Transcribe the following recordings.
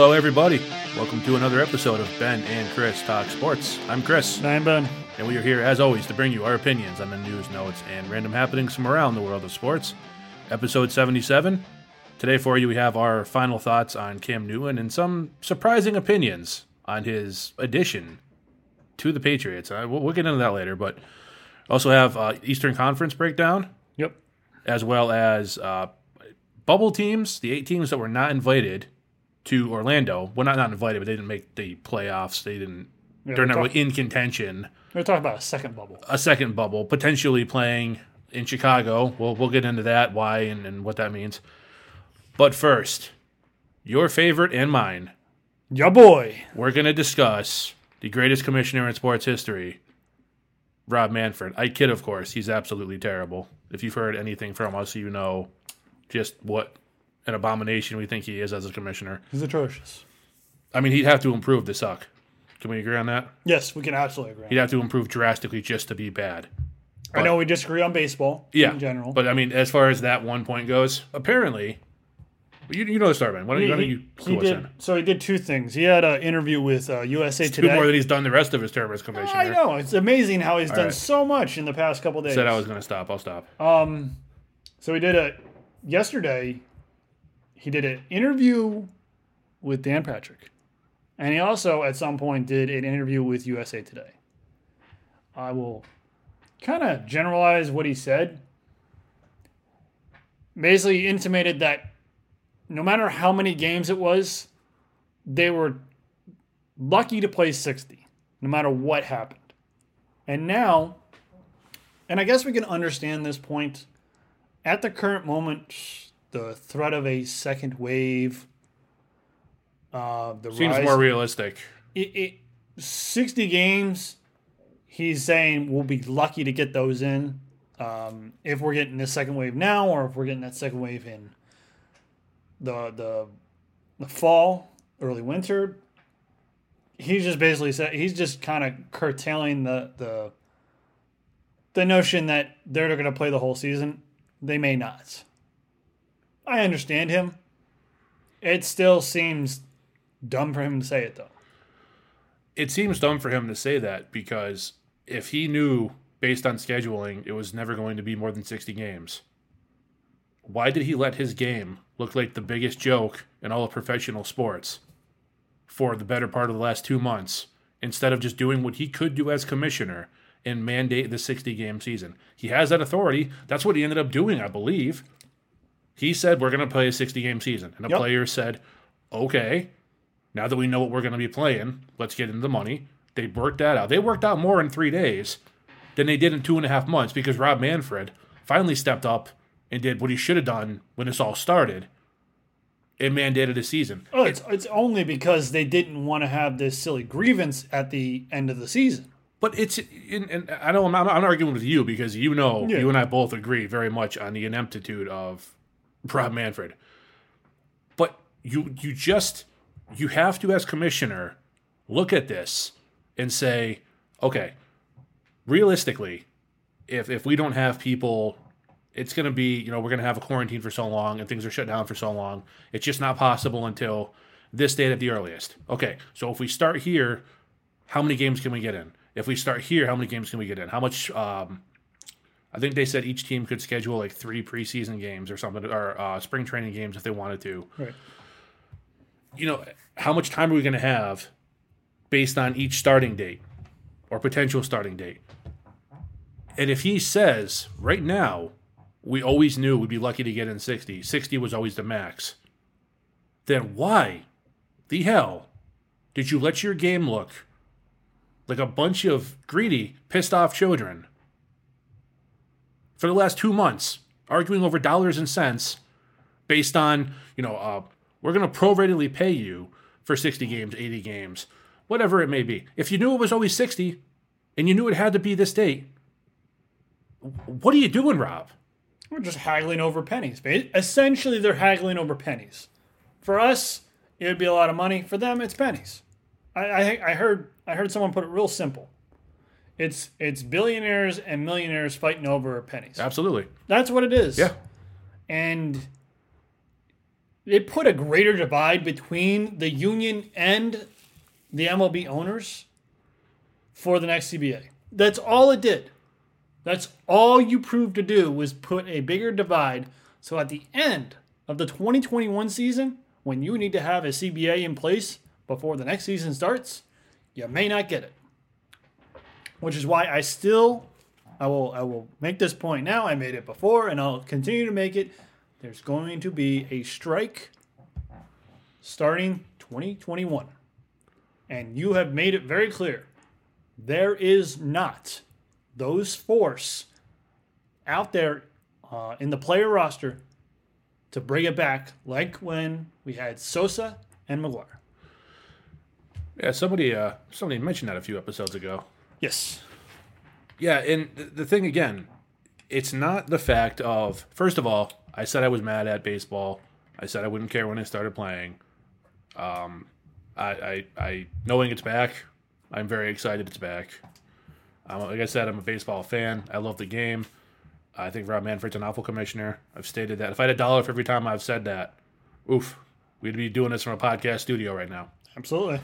Hello, everybody. Welcome to another episode of Ben and Chris Talk Sports. I'm Chris, Nine Ben. and we are here, as always, to bring you our opinions on the news, notes, and random happenings from around the world of sports. Episode 77. Today, for you, we have our final thoughts on Cam Newton and some surprising opinions on his addition to the Patriots. Uh, we'll, we'll get into that later, but also have uh, Eastern Conference breakdown Yep. as well as uh, bubble teams, the eight teams that were not invited to Orlando. Well, not not invited, but they didn't make the playoffs. They didn't. Yeah, they're not talk- really in contention. We're talking about a second bubble. A second bubble, potentially playing in Chicago. We'll we'll get into that, why and, and what that means. But first, your favorite and mine. Ya boy. We're going to discuss the greatest commissioner in sports history, Rob Manfred. I kid, of course. He's absolutely terrible. If you've heard anything from us, you know just what an abomination we think he is as a commissioner. He's atrocious. I mean, he'd have to improve to suck. Can we agree on that? Yes, we can absolutely agree. He'd have to improve drastically just to be bad. I know we disagree on baseball Yeah, in general. But I mean, as far as that one point goes, apparently, you, you know the story, man. Why don't, you- why don't you he clue did, in? so he did two things. He had an interview with uh, USA Two Today. more than he's done the rest of his term as commissioner. I know. It's amazing how he's done right. so much in the past couple days. Said I was going to stop. I'll stop. Um, so he did a yesterday. He did an interview with Dan Patrick, and he also at some point did an interview with USA Today. I will kind of generalize what he said. Basically, intimated that no matter how many games it was, they were lucky to play 60, no matter what happened. And now, and I guess we can understand this point. At the current moment, the threat of a second wave, uh, the Seems rise, more realistic. it, it, 60 games, he's saying we'll be lucky to get those in. Um, if we're getting this second wave now, or if we're getting that second wave in the the the fall, early winter, he's just basically said he's just kind of curtailing the the the notion that they're going to play the whole season. They may not. I understand him. It still seems dumb for him to say it though. it seems dumb for him to say that because if he knew based on scheduling it was never going to be more than 60 games why did he let his game look like the biggest joke in all of professional sports for the better part of the last two months instead of just doing what he could do as commissioner and mandate the 60 game season he has that authority that's what he ended up doing i believe he said we're going to play a 60 game season and the Yep. players said okay now that we know what we're going to be playing, let's get into the money. They worked that out. They worked out more in three days than they did in two and a half months because Rob Manfred finally stepped up and did what he should have done when this all started and mandated a season. Oh, it's it's only because they didn't want to have this silly grievance at the end of the season. But it's, and, and I know I'm I'm arguing with you because you know, Yeah. you and I both agree very much on the ineptitude of Rob Manfred. But you, you just, you have to, as commissioner, look at this and say, okay, realistically, if if we don't have people, it's going to be, you know, we're going to have a quarantine for so long and things are shut down for so long. It's just not possible until this date at the earliest. Okay, so if we start here, how many games can we get in? If we start here, how many games can we get in? How much? Um, I think they said each team could schedule like three preseason games or something, or uh, spring training games if they wanted to. Right. You know, how much time are we going to have based on each starting date or potential starting date? And if he says right now, we always knew we'd be lucky to get in 60, 60 was always the max, then why the hell did you let your game look like a bunch of greedy, pissed off children for the last two months, arguing over dollars and cents based on, you know, uh, we're going to proratedly pay you for 60 games, 80 games, whatever it may be. If you knew it was always 60 and you knew it had to be this date, what are you doing, Rob? We're just haggling over pennies. Essentially, they're haggling over pennies. For us, it would be a lot of money. For them, it's pennies. I, I, I heard I heard someone put it real simple. It's it's billionaires and millionaires fighting over pennies. Absolutely. That's what it is. Yeah. And it put a greater divide between the union and the MLB owners for the next CBA. That's all it did. That's all you proved to do was put a bigger divide. So at the end of the 2021 season, when you need to have a CBA in place before the next season starts, you may not get it. Which is why I still I will I will make this point now. I made it before and I'll continue to make it. There's going to be a strike starting 2021. And you have made it very clear. There is not those force out there uh, in the player roster to bring it back like when we had Sosa and McGwire. Yeah, somebody uh, somebody mentioned that a few episodes ago. Yes. Yeah, and the thing again, it's not the fact of first of all, I said I was mad at baseball. I said I wouldn't care when I started playing. Um, I, I, I knowing it's back, I'm very excited it's back. Um, like I said, I'm a baseball fan. I love the game. I think Rob Manfred's an awful commissioner. I've stated that. If I had a dollar for every time I've said that, oof, we'd be doing this from a podcast studio right now. Absolutely.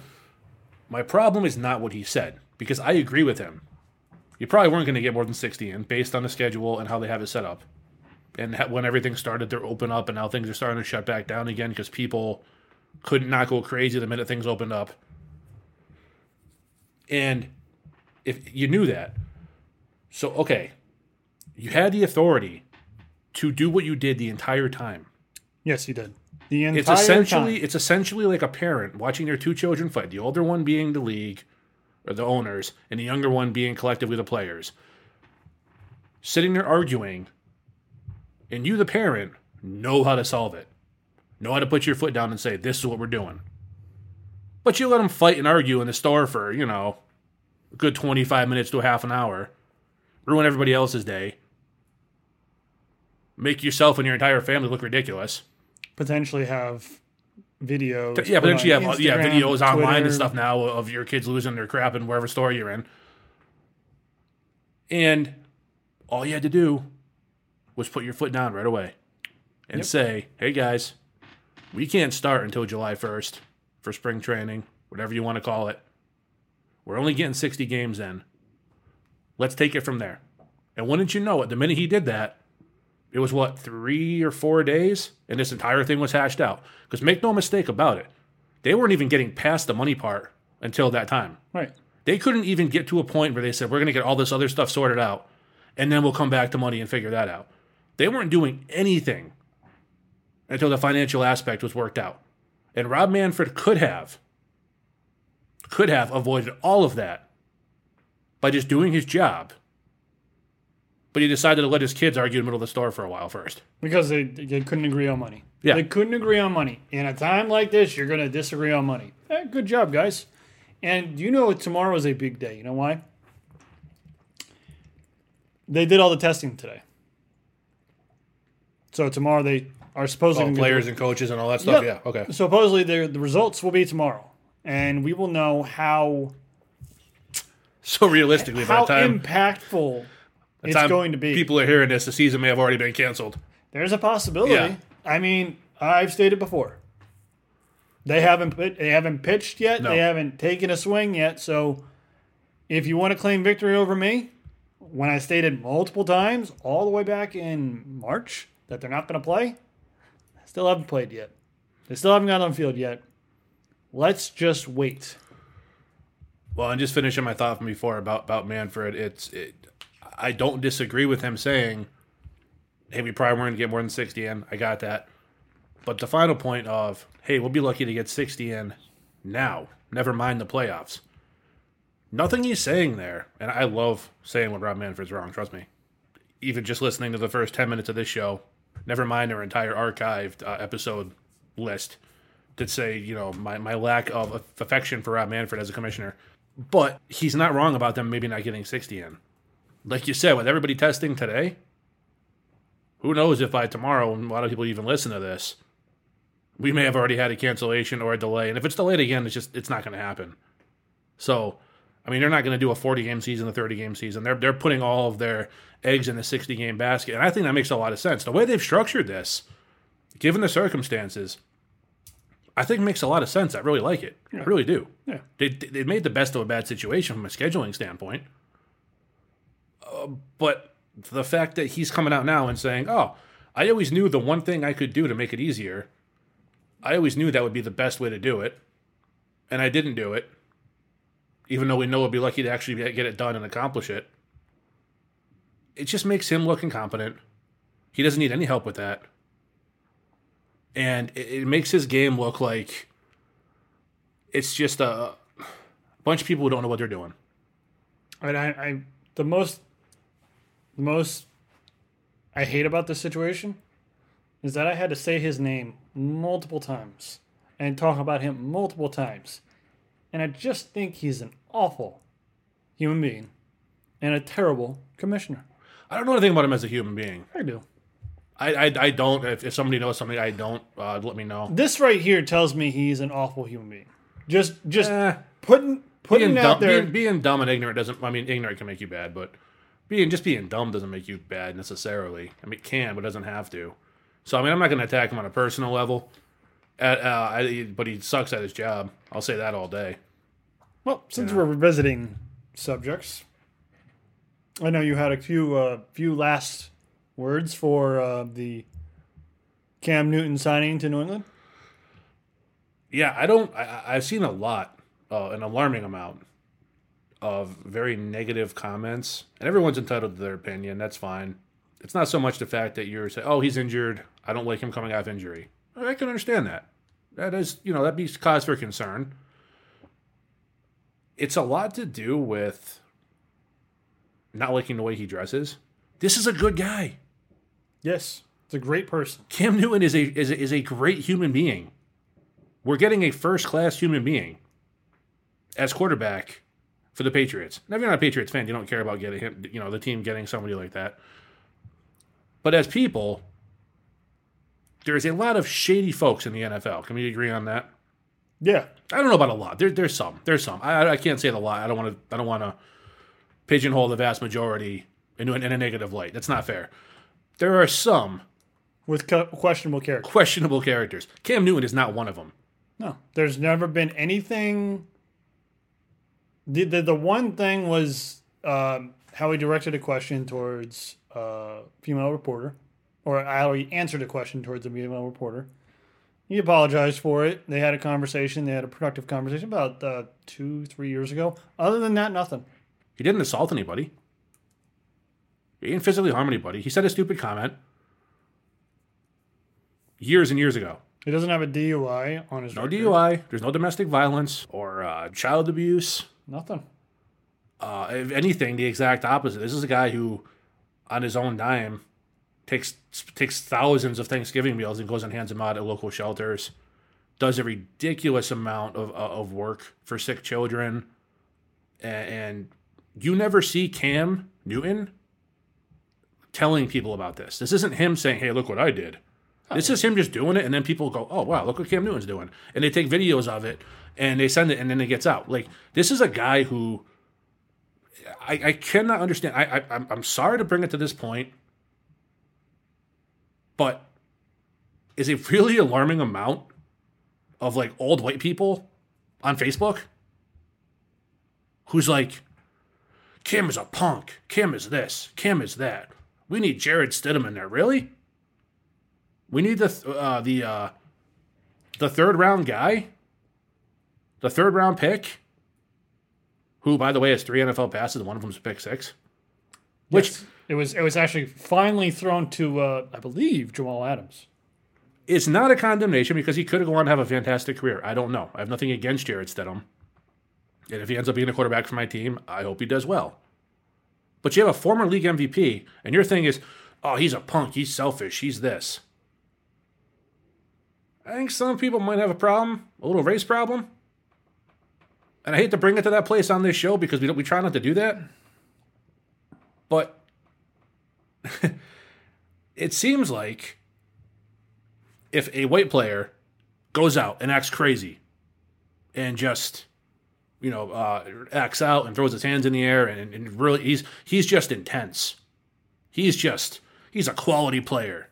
My problem is not what he said, because I agree with him. You probably weren't going to get more than 60 in based on the schedule and how they have it set up. And when everything started they're open up and now things are starting to shut back down again because people could not go crazy the minute things opened up. And if you knew that, so okay, you had the authority to do what you did the entire time. Yes, you did. The entire It's essentially time. it's essentially like a parent watching their two children fight. The older one being the league or the owners, and the younger one being collectively the players. Sitting there arguing, and you, the parent, know how to solve it. Know how to put your foot down and say, "This is what we're doing." But you let them fight and argue in the store for you know a good twenty-five minutes to a half an hour, ruin everybody else's day, make yourself and your entire family look ridiculous. potentially have videos. Yeah, but then you have uh, yeah Instagram, videos online and stuff now of your kids losing their crap in wherever store you're in. And all you had to do was put your foot down right away and Yep. say, "Hey guys, we can't start until July 1st for spring training, whatever you want to call it. We're only getting 60 games in. Let's take it from there." And wouldn't you know it, the minute he did that, it was what three or four days, and this entire thing was hashed out. Because make no mistake about it, they weren't even getting past the money part until that time. Right. They couldn't even get to a point where they said we're going to get all this other stuff sorted out, and then we'll come back to money and figure that out. They weren't doing anything until the financial aspect was worked out. And Rob Manfred could have, could have avoided all of that by just doing his job. But he decided to let his kids argue in the middle of the store for a while first. Because they, they couldn't agree on money. Yeah. They couldn't agree on money. In a time like this, you're going to disagree on money. Eh, good job, guys. And you know tomorrow is a big day. You know why? They did all the testing today. So tomorrow they are supposedly Oh, players and coaches and all that stuff. Yep. Yeah, okay. Supposedly the the results will be tomorrow, and we will know how So realistically, by how the time, impactful the it's going to be. people are hearing this, the season may have already been canceled. There's a possibility. Yeah. I mean, I've stated before. They haven't put, they haven't pitched yet. No. They haven't taken a swing yet. So, if you want to claim victory over me, when I stated multiple times, all the way back in March, that they're not going to play, still haven't played yet. They still haven't got on field yet. Let's just wait. Well, and just finishing my thought from before about about Manfred, it's it, I don't disagree with him saying, "Hey, we probably weren't going to get more than sixty in." I got that, but the final point of, "Hey, we'll be lucky to get sixty in now. Never mind the playoffs." Nothing he's saying there, and I love saying when Rob Manfred's wrong. Trust me. Even just listening to the first ten minutes of this show, never mind our entire archived uh, episode list, to say you know my my lack of affection for Rob Manfred as a commissioner. But he's not wrong about them maybe not getting 60 in. Like you said, with everybody testing today, who knows if by tomorrow, and a lot of people even listen to this, we may have already had a cancellation or a delay. And if it's delayed again, it's just it's not going to happen. So, I mean, they're not going to do a 40 game season, a 30 game season. They're they're putting all of their eggs in the 60 game basket, and I think that makes a lot of sense. The way they've structured this, given the circumstances, I think makes a lot of sense. I really like it. I really do. Yeah. They, they made the best of a bad situation from a scheduling standpoint. But the fact that he's coming out now and saying, oh, I always knew the one thing I could do to make it easier, I always knew that would be the best way to do it. And I didn't do it, even though we know we'd be lucky to actually get it done and accomplish it. It just makes him look incompetent. He doesn't need any help with that. And it, it makes his game look like it's just a bunch of people who don't know what they're doing. And I, I the most the most I hate about this situation is that I had to say his name multiple times and talk about him multiple times. And I just think he's an awful human being and a terrible commissioner. I don't know anything about him as a human being. I do. I, I, I don't. If, if somebody knows something I don't, uh, let me know. This right here tells me he's an awful human being. Just just Eh, putting putting being it dumb, out there. being, being dumb and ignorant doesn't. I mean, ignorant can make you bad, but being just being dumb doesn't make you bad necessarily. I mean, it can, but doesn't have to. So I mean, I'm not going to attack him on a personal level. At, uh, I, but he sucks at his job. I'll say that all day. Well, since we're revisiting subjects, I know you had a few uh, few last words for uh, the Cam Newton signing to New England. Yeah, I don't. I, I- I've seen a lot, uh, an alarming amount of very negative comments, and everyone's entitled to their opinion. That's fine. It's not so much the fact that you're saying, "Oh, he's injured. I don't like him coming off injury." I can understand that. That is, you know, that be cause for concern. It's a lot to do with not liking the way he dresses. This is a good guy. Yes, it's a great person. Cam Newton is a is a, is a great human being. We're getting a first class human being as quarterback for the Patriots. Now, if you're not a Patriots fan, you don't care about getting him, you know, the team getting somebody like that. But as people, there's a lot of shady folks in the NFL. Can we agree on that? Yeah, I don't know about a lot. There, there's some. There's some. I, I can't say the lot. I don't want to. I don't want to pigeonhole the vast majority into an, in a negative light. That's not fair. There are some with cu- questionable character. questionable characters. Cam Newton is not one of them. No, there's never been anything. The the, the one thing was um, how he directed a question towards a female reporter, or how he answered a question towards a female reporter. He apologized for it. They had a conversation. They had a productive conversation about uh, two, three years ago. Other than that, nothing. He didn't assault anybody. He didn't physically harm anybody. He said a stupid comment years and years ago. He doesn't have a DUI on his No record. DUI. There's no domestic violence or uh, child abuse. Nothing. Uh, if anything, the exact opposite. This is a guy who, on his own dime, takes takes thousands of Thanksgiving meals and goes and hands them out at local shelters. Does a ridiculous amount of uh, of work for sick children, and, and you never see Cam Newton telling people about this. This isn't him saying, "Hey, look what I did." This is him just doing it, and then people go, "Oh wow, look what Cam Newton's doing," and they take videos of it and they send it, and then it gets out. Like this is a guy who I, I cannot understand. I, I I'm, sorry to bring it to this point, but is a really alarming amount of like old white people on Facebook who's like, Kim is a punk. Kim is this. Kim is that. We need Jarrett Stidham in there. Really? We need the th- uh, the uh, the third round guy, the third round pick, who by the way has three NFL passes. One of them's a pick six. Which Yes. it was it was actually finally thrown to uh, I believe Jamal Adams. It's not a condemnation because he could have gone on to have a fantastic career. I don't know. I have nothing against Jarrett Stidham. And if he ends up being a quarterback for my team, I hope he does well. But you have a former league MVP, and your thing is, oh, he's a punk. He's selfish. He's this. I think some people might have a problem, a little race problem. And I hate to bring it to that place on this show because we don't, we try not to do that. But it seems like if a white player goes out and acts crazy and just you know uh, acts out and throws his hands in the air and, and really he's he's just intense he's just he's a quality player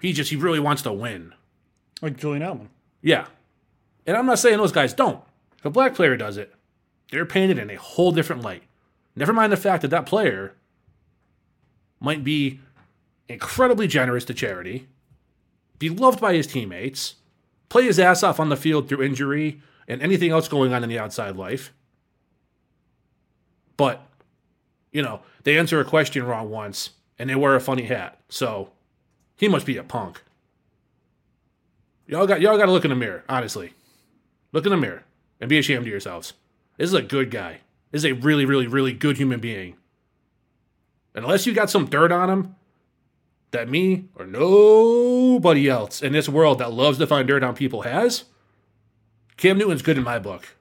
he just he really wants to win Like Julian Edelman. yeah And I'm not saying those guys don't. If a black player does it, they're painted in a whole different light. Never mind the fact that that player might be incredibly generous to charity, be loved by his teammates, play his ass off on the field through injury and anything else going on in the outside life. But, you know, they answer a question wrong once and they wear a funny hat. So he must be a punk. Y'all got y'all got to look in the mirror, honestly. Look in the mirror and be ashamed of yourselves. This is a good guy. This is a really, really, really good human being. Unless you got some dirt on him that me or nobody else in this world that loves to find dirt on people has, Cam Newton's good in my book.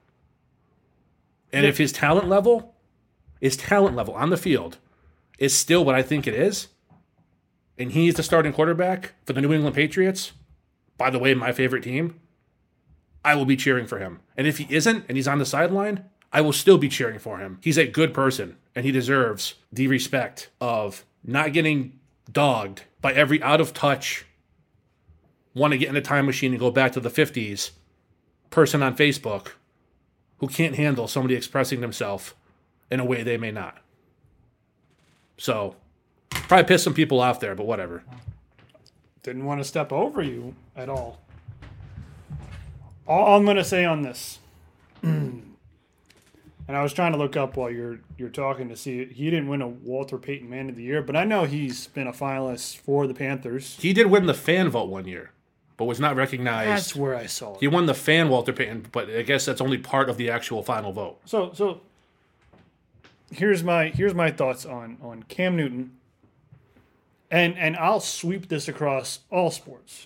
And if his talent level, his talent level on the field is still what I think it is, and he's the starting quarterback for the New England Patriots, by the way, my favorite team, I will be cheering for him. And if he isn't and he's on the sideline, I will still be cheering for him. He's a good person and he deserves the respect of not getting dogged by every out of touch, want to get in a time machine and go back to the 50s person on Facebook who can't handle somebody expressing themselves in a way they may not. So, probably piss some people off there, but whatever. Didn't want to step over you at all. All I'm going to say on this, and I was trying to look up while you're you're talking to see he didn't win a Walter Payton Man of the Year, but I know he's been a finalist for the Panthers. He did win the fan vote one year, but was not recognized. That's where I saw it. He won the fan Walter Payton, but I guess that's only part of the actual final vote. So so here's my here's my thoughts on on Cam Newton. And and I'll sweep this across all sports.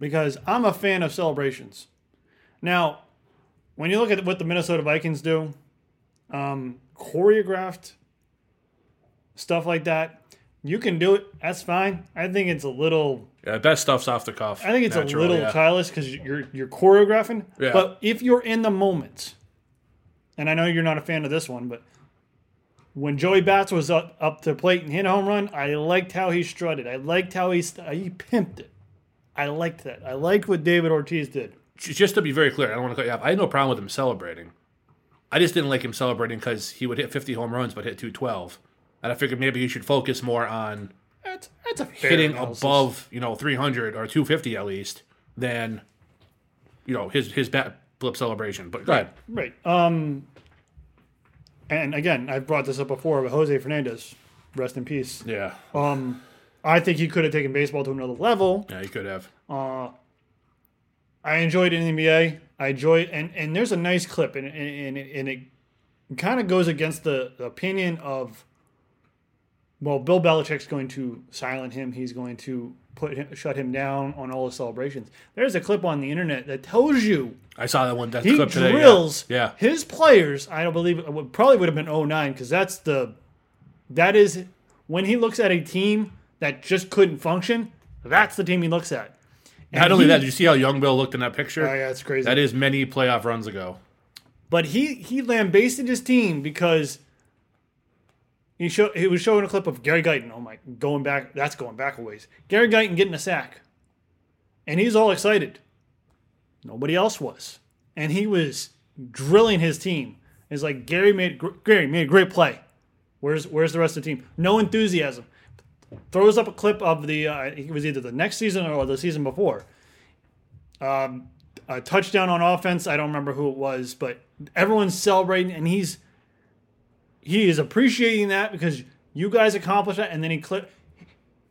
Because I'm a fan of celebrations. Now, when you look at what the Minnesota Vikings do, um, choreographed stuff like that, you can do it. That's fine. I think it's a little Yeah, best stuff's off the cuff. I think it's Natural, a little yeah. childish because you're you're choreographing. Yeah. But if you're in the moment, and I know you're not a fan of this one, but when Joey Bats was up, up to plate and hit a home run, I liked how he strutted. I liked how he st- he pimped it. I liked that. I liked what David Ortiz did. Just to be very clear, I don't want to cut you off. I had no problem with him celebrating. I just didn't like him celebrating because he would hit 50 home runs but hit 212. And I figured maybe he should focus more on That's that's a hitting analysis. above, you know, 300 or 250 at least than, you know, his his bat flip celebration. But go ahead. Right. Um. And again, I've brought this up before, but Jose Fernandez, rest in peace. Yeah. Um, I think he could have taken baseball to another level. Yeah, he could have. I enjoyed it in the NBA. I enjoy and and there's a nice clip and and, and it, and it kind of goes against the, the opinion of well, Bill Belichick's going to silent him. He's going to put him, shut him down on all his celebrations. There's a clip on the internet that tells you I saw that one that he clip today. yeah. drills Yeah. his players. I don't believe it would, probably would have been 09 because that's the that is when he looks at a team that just couldn't function. That's the team he looks at. Not And only he- that, did you see how Young Bill looked in that picture? Oh, yeah, it's crazy. That is many playoff runs ago. But he he lambasted his team because he he was showing a clip of Gary Guyton. Oh my, going back that's going back a ways. Gary Guyton getting a sack, and he's all excited. Nobody else was, and he was drilling his team. It's like Gary made Gary made a great play. Where's where's the rest of the team? No enthusiasm. Throws up a clip of the uh, it was either the next season or the season before a touchdown on offense. I don't remember who it was, but everyone's celebrating, and he's he is appreciating that because you guys accomplished that. And then he clip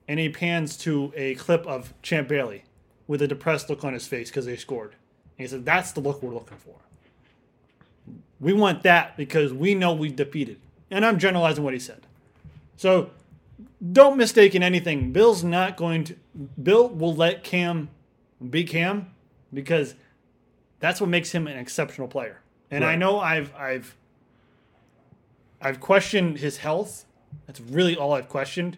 and he pans to a clip of Champ Bailey with a depressed look on his face because they scored. And he said, "That's the look we're looking for. We want that because we know we've defeated." And I'm generalizing what he said. So don't mistake in anything. Bill's not going to. Bill will let Cam be Cam because that's what makes him an exceptional player. And I know I've I've I've questioned his health. That's really all I've questioned,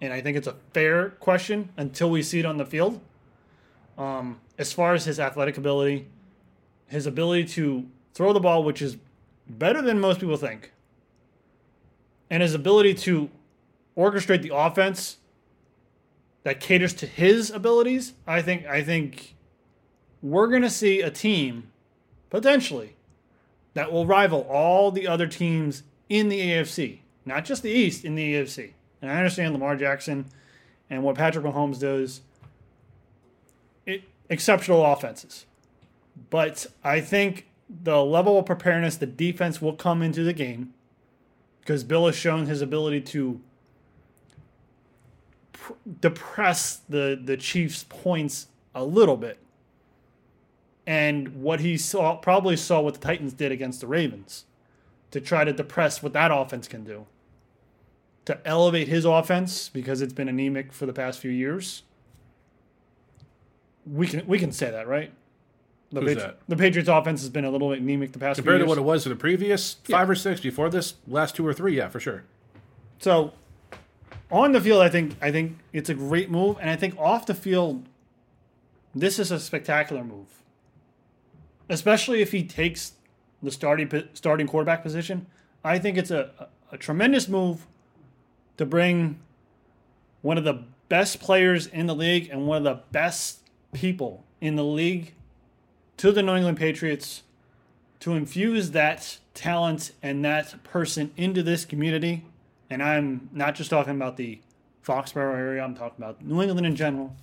and I think it's a fair question until we see it on the field. Um, as far as his athletic ability, his ability to throw the ball, which is better than most people think, and his ability to orchestrate the offense that caters to his abilities, I think I think we're going to see a team potentially that will rival all the other teams in the AFC, not just the East, in the AFC. And I understand Lamar Jackson and what Patrick Mahomes does. It, exceptional offenses. But I think the level of preparedness the defense will come into the game because Bill has shown his ability to pr- depress the the Chiefs' points a little bit. And what he saw probably saw what the Titans did against the Ravens to try to depress what that offense can do. To elevate his offense because it's been anemic for the past few years. We can we can say that, right? The, Who's Patri- that? the Patriots offense has been a little bit anemic the past Compared to what it was in the previous five or six before this last two or three, yeah, for sure. So on the field, I think I think it's a great move, and I think off the field, this is a spectacular move. Especially if he takes the starting starting quarterback position, I think it's a, a, tremendous move to bring one of the best players in the league and one of the best people in the league to the New England Patriots to infuse that talent and that person into this community. And I'm not just talking about the Foxborough area, I'm talking about New England in general.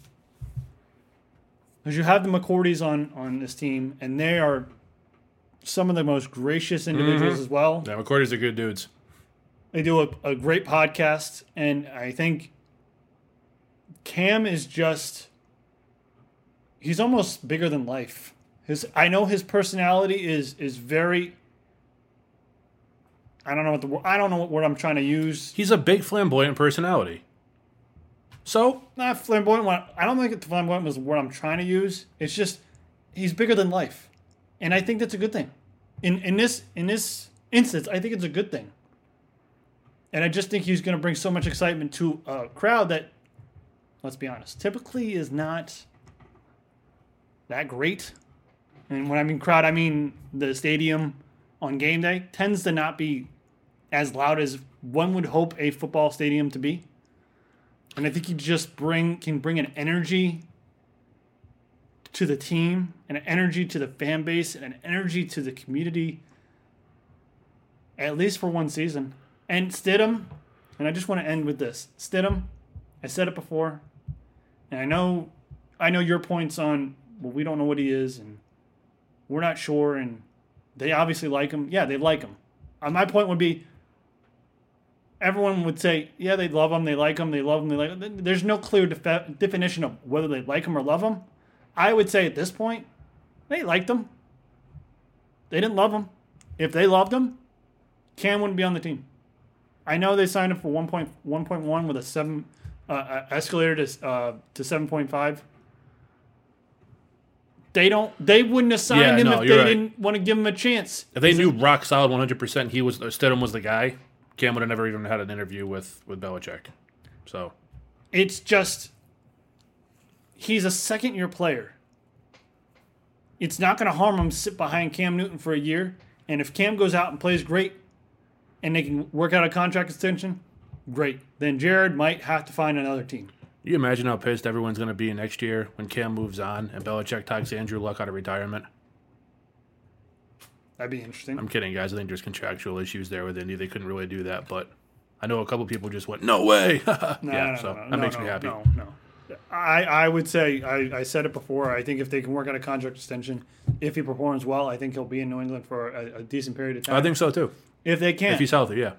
Because you have the McCourtys on, on this team, and they are some of the most gracious individuals mm-hmm. as well. Yeah, McCourty's are good dudes. They do a, a great podcast, and I think Cam is just he's almost bigger than life. His I know his personality is is very I don't know what the word I don't know what word I'm trying to use. He's a big flamboyant personality. So Not flamboyant. one- I don't think flamboyant was the word I'm trying to use. It's just he's bigger than life, and I think that's a good thing. In in this in this instance, I think it's a good thing. And I just think he's going to bring so much excitement to a crowd that, let's be honest, typically is not that great. And when I mean crowd, I mean the stadium on game day tends to not be as loud as one would hope a football stadium to be. And I think he just bring can bring an energy to the team, and an energy to the fan base, and an energy to the community. At least for one season. And Stidham, and I just want to end with this. Stidham, I said it before, and I know I know your points on well, we don't know what he is, and we're not sure, and they obviously like him. Yeah, they like him. Uh, my point would be everyone would say, yeah, they love him, they like him, they love him, they like him. There's no clear defi- definition of whether they like him or love him. I would say at this point, they liked him. They didn't love him. If they loved him, Cam wouldn't be on the team. I know they signed him for 1.1 with a seven uh, uh, escalator to uh, to 7.5. They don't. They wouldn't have signed Yeah, him no, if they right. didn't want to give him a chance. if they knew rock solid 100% he was Stidham was the guy, Cam would have never even had an interview with with Belichick. So It's just he's a second year player. It's not going to harm him to sit behind Cam Newton for a year. And if Cam goes out and plays great and they can work out a contract extension, great. Then Jarrett might have to find another team. you imagine how pissed everyone's going to be next year when Cam moves on and Belichick talks Andrew Luck out of retirement. That'd be interesting. I'm kidding, guys. I think there's contractual issues there with Indy. They couldn't really do that, but I know a couple people just went, "No way!" yeah, No, no, no, so no, that makes me happy. No, no. I, I would say I, I said it before. I think if they can work out a contract extension, if he performs well, I think he'll be in New England for a, a decent period of time. I think so too. if they can, If he's healthy, yeah.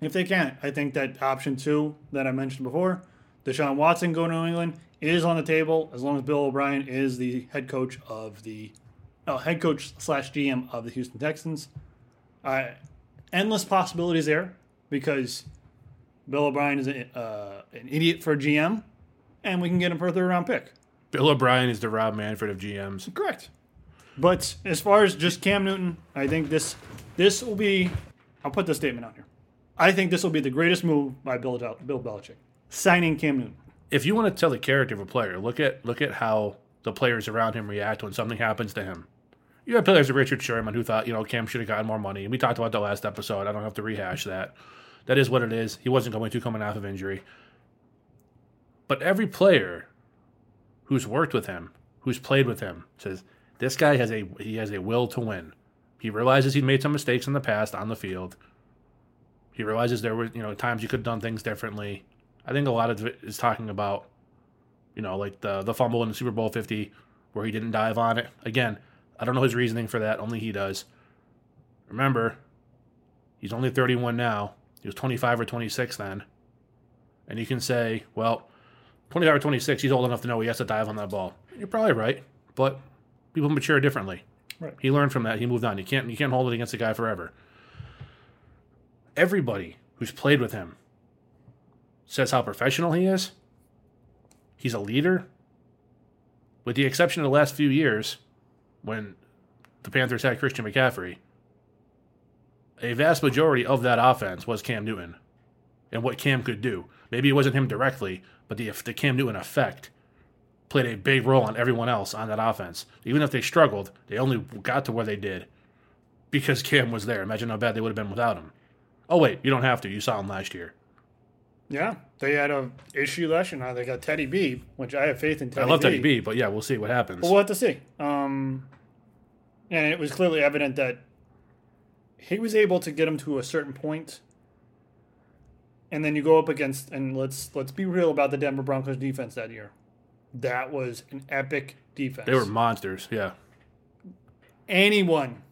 If they can't, I think that option two that I mentioned before, Deshaun Watson going to New England, is on the table as long as Bill O'Brien is the head coach of the oh, head coach slash GM of the Houston Texans. Uh, endless possibilities there because Bill O'Brien is a, uh, an idiot for GM, and we can get him for a third round pick. Bill O'Brien is the Rob Manfred of GMs. Correct. But as far as just Cam Newton, I think this this will be. I'll put this statement out here. I think this will be the greatest move by Bill Bill Belichick signing Cam Newton. If you want to tell the character of a player, look at look at how the players around him react when something happens to him. You have players like Richard Sherman who thought, you know, Cam should have gotten more money. And we talked about that last episode. I don't have to rehash that. That is what it is. He wasn't going to coming off of injury. But every player who's worked with him, who's played with him, says, This guy has a he has a will to win. He realizes he made some mistakes in the past on the field. He realizes there were you know times you could have done things differently. I think a lot of it is talking about, you know, like the the fumble in the Super Bowl Fifty, where he didn't dive on it. Again, I don't know his reasoning for that. Only he does. Remember, he's only 31 now. He was 25 or 26 then. And you can say, well, 25 or 26, he's old enough to know he has to dive on that ball. You're probably right, but people mature differently. Right. He learned from that. He moved on. You can't you can't hold it against the guy forever. Everybody who's played with him says how professional he is. He's a leader. With the exception of the last few years, when the Panthers had Christian McCaffrey, a vast majority of that offense was Cam Newton and what Cam could do. Maybe it wasn't him directly, but the, the Cam Newton effect played a big role on everyone else on that offense. Even if they struggled, they only got to where they did because Cam was there. Imagine how bad they would have been without him. Oh wait, you don't have to. You saw him last year. Yeah, they had a issue last year. Now they got Teddy B, which I have faith in. Teddy I love B. Teddy B, but yeah, we'll see what happens. Well, we'll have to see. Um, and it was clearly evident that he was able to get him to a certain point, and then you go up against and let's let's be real about the Denver Broncos defense that year. That was an epic defense. They were monsters. Yeah. anyone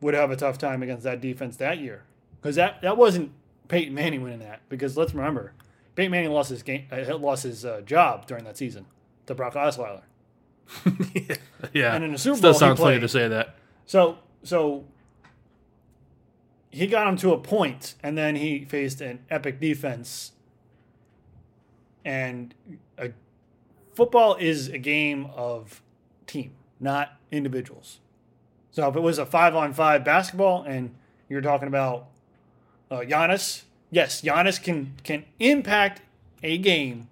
would have a tough time against that defense that year because that that wasn't Peyton Manning winning that. Because let's remember, Peyton Manning lost his game, uh, lost his uh, job during that season to Brock Osweiler. yeah. And in the Super Still Bowl, he sounds funny to say that. So so he got him to a point, and then he faced an epic defense. And a, football is a game of team, not individuals. So if it was a five on five basketball, and you're talking about uh, Giannis, yes, Giannis can can impact a game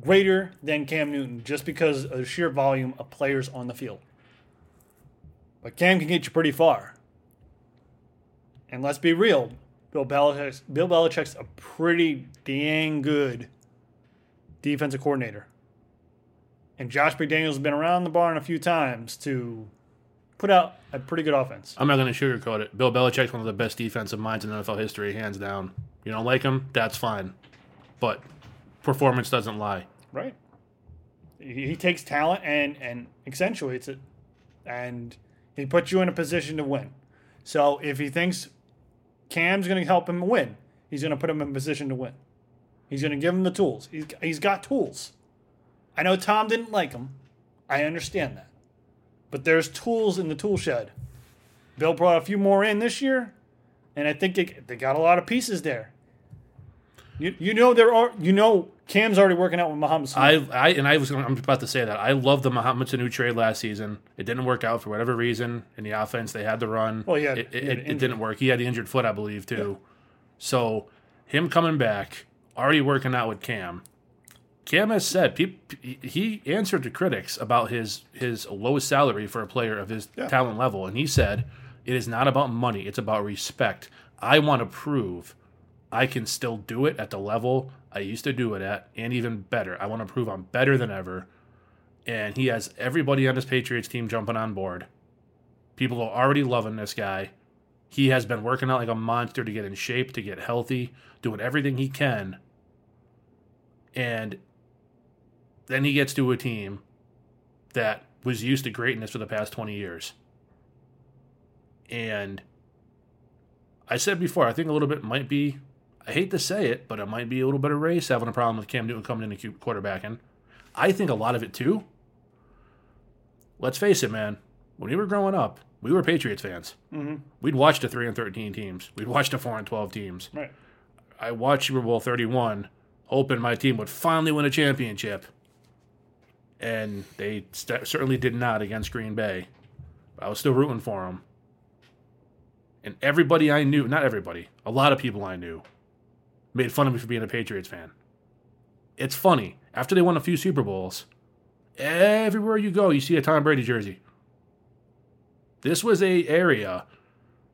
greater than Cam Newton just because of the sheer volume of players on the field. But Cam can get you pretty far. And let's be real, Bill Belichick's, Bill Belichick's a pretty dang good defensive coordinator. And Josh McDaniels has been around the barn a few times to put out a pretty good offense. I'm not going to sugarcoat it. Bill Belichick's one of the best defensive minds in NFL history, hands down. You don't like him? That's fine. But performance doesn't lie. Right. He, takes talent and, and accentuates it. And he puts you in a position to win. So if he thinks Cam's going to help him win, he's going to put him in position to win. He's going to give him the tools. He's, he's got tools. I know Tom didn't like him. I understand that. But there's tools in the tool shed. Bill brought a few more in this year, and I think they, they got a lot of pieces there. You, you know there are you know Cam's already working out with Mohamed. Sanu. I, I and I was I'm about to say that I love the Mohamed Sanu trade last season. It didn't work out for whatever reason in the offense. They had to run. Well, yeah, it, he it, it, didn't work. He had the injured foot, I believe, too. So him coming back, already working out with Cam. Cam has said peop he answered to critics about his his lowest salary for a player of his Yeah. talent level, and he said it is not about money; it's about respect. I want to prove I can still do it at the level I used to do it at, and even better. I want to prove I'm better than ever. And he has everybody on his Patriots team jumping on board. People are already loving this guy. He has been working out like a monster to get in shape, to get healthy, doing everything he can. And then he gets to a team that was used to greatness for the past 20 years. And I said before, I think a little bit might be, I hate to say it, but it might be a little bit of race having a problem with Cam Newton coming in and quarterbacking. I think a lot of it too. Let's face it, man. When we were growing up, we were Patriots fans. Mm-hmm. We'd watch the 3 and 13 teams. We'd watch the 4 and 12 teams. Right. I watched Super Bowl 31, hoping my team would finally win a championship. And they st- certainly did not against Green Bay. But I was still rooting for them. And everybody I knew, not everybody, a lot of people I knew, made fun of me for being a Patriots fan. It's funny. After they won a few Super Bowls, everywhere you go, you see a Tom Brady jersey. This was a area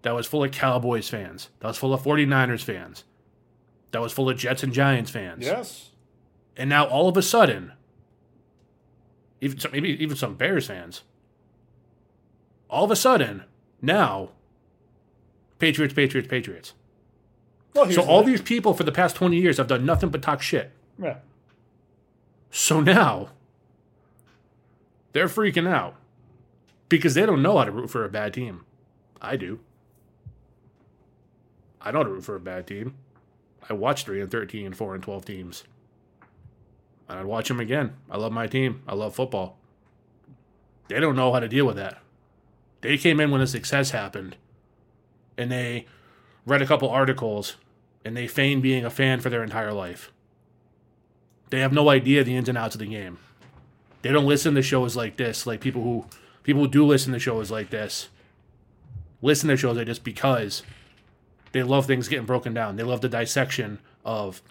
that was full of Cowboys fans, that was full of 49ers fans, that was full of Jets and Giants fans. Yes. And now all of a sudden, even some, maybe even some Bears fans, All of a sudden, now, Patriots, Patriots, Patriots. Well, So the all thing. these people for the past 20 years have done nothing but talk shit. Yeah. So now they're freaking out because they don't know how to root for a bad team. I do. I know how to root for a bad team. I watch 3 and 13, and 4 and 12 teams. And I'd watch them again. I love my team. I love football. They don't know how to deal with that. They came in when the success happened and they read a couple articles and they feign being a fan for their entire life. They have no idea the ins and outs of the game. They don't listen to shows like this, like people who people who do listen to shows like this. Listen to shows like this because they love things getting broken down. They love the dissection of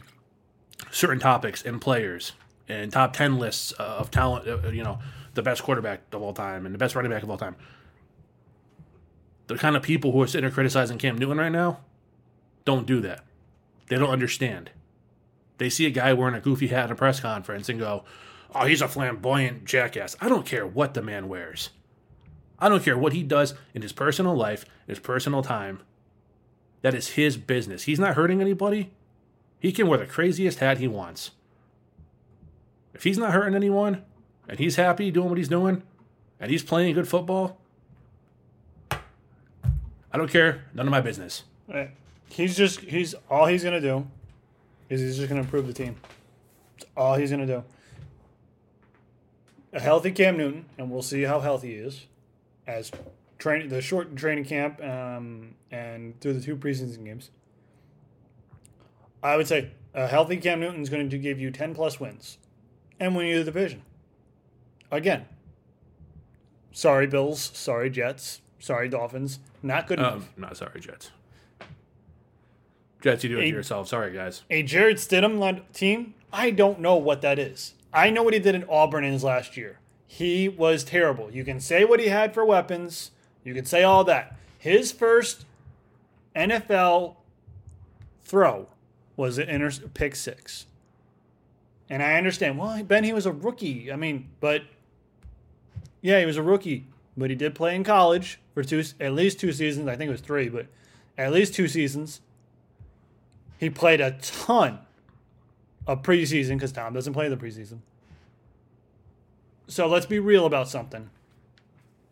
certain topics and players and top 10 lists of talent, uh, you know, the best quarterback of all time and the best running back of all time. The kind of people who are sitting there criticizing Cam Newton right now don't do that. They don't understand. They see a guy wearing a goofy hat at a press conference and go, oh, he's a flamboyant jackass. I don't care what the man wears. I don't care what he does in his personal life, his personal time. That is his business. He's not hurting anybody. He can wear the craziest hat he wants. If he's not hurting anyone and he's happy doing what he's doing and he's playing good football, I don't care. None of my business. Right. He's just he's all he's gonna do is he's just gonna improve the team. All he's gonna do. A healthy Cam Newton, and we'll see how healthy he is as training the short training camp um, and through the two preseason games. I would say a healthy Cam Newton is going to give you ten plus wins and win you the division. Again, sorry Bills, sorry Jets, sorry Dolphins, not good enough. Um, not sorry, Jets. Jets, you do it to yourself. Sorry, guys. a Jarrett Stidham led team, I don't know what that is. I know what he did in Auburn in his last year. He was terrible. You can say what he had for weapons, you can say all that. His first NFL throw was an inter- pick six. And I understand, well, Ben, he was a rookie. I mean, but yeah, he was a rookie, but he did play in college for two, at least two seasons. I think it was three, but at least two seasons. He played a ton of preseason because Tom doesn't play the preseason. So let's be real about something.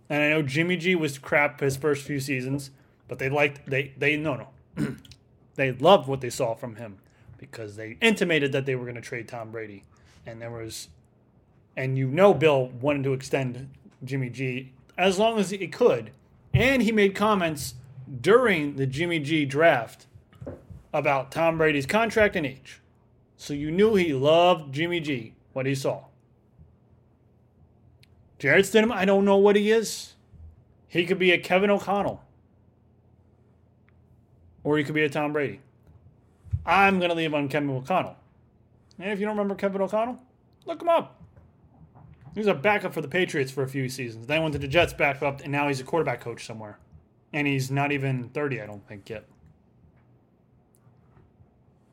And I know Jimmy G was crap his first few seasons, but they liked they they no no. they loved what they saw from him because they intimated that they were going to trade Tom Brady. And there was and you know Bill wanted to extend Jimmy G as long as he could. And he made comments during the Jimmy G draft about Tom Brady's contract and age. So you knew he loved Jimmy G, what he saw. Jarrett Stidham, I don't know what he is. He could be a Kevin O'Connell. Or he could be a Tom Brady. I'm going to leave on Kevin O'Connell. And if you don't remember Kevin O'Connell, look him up. He was a backup for the Patriots for a few seasons. Then went to the Jets, back up, and now he's a quarterback coach somewhere. And he's not even 30, I don't think, yet.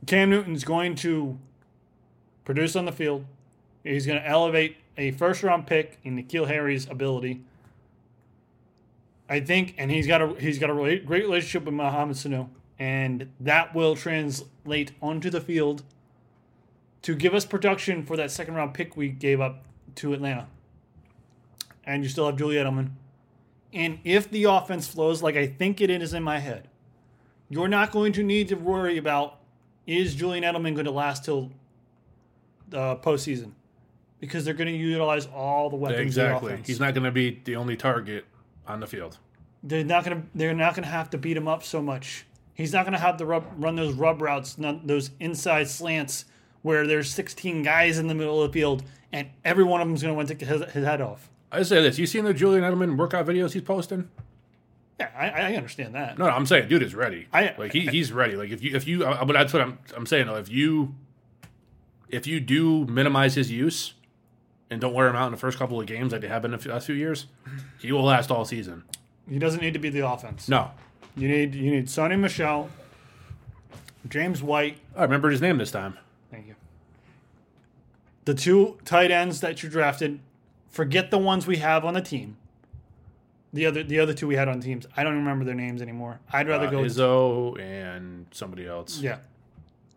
Cam Newton's going to produce on the field. He's going to elevate a first round pick in N'Keal Harry's ability. I think, and he's got a he's got a great relationship with Mohamed Sanu, and that will translate onto the field to give us production for that second round pick we gave up to Atlanta. And you still have Julie Edelman. And if the offense flows like I think it is in my head, you're not going to need to worry about is Julian Edelman going to last till the postseason because they're going to utilize all the weapons. Exactly. He's not going to be the only target on the field. They're not going to. They're not going to have to beat him up so much. He's not going to have to rub, run those rub routes, those inside slants where there's 16 guys in the middle of the field and every one of them's going to want to take his, his head off. I say this. You seen the Julian Edelman workout videos he's posting? Yeah, I, I understand that. No, no, I'm saying, dude is ready. I- like he, he's ready. Like if you if you, uh, but that's what I'm I'm saying though. If you if you do minimize his use and don't wear him out in the first couple of games like they have been the last few years, he will last all season. He doesn't need to be the offense. No, You need you need Sony Michel, James White. I remember his name this time. Thank you. The two tight ends that you drafted, forget the ones we have on the team. The other the other two we had on teams, I don't remember their names anymore. I'd rather Uh, go with Izzo and somebody else. yeah.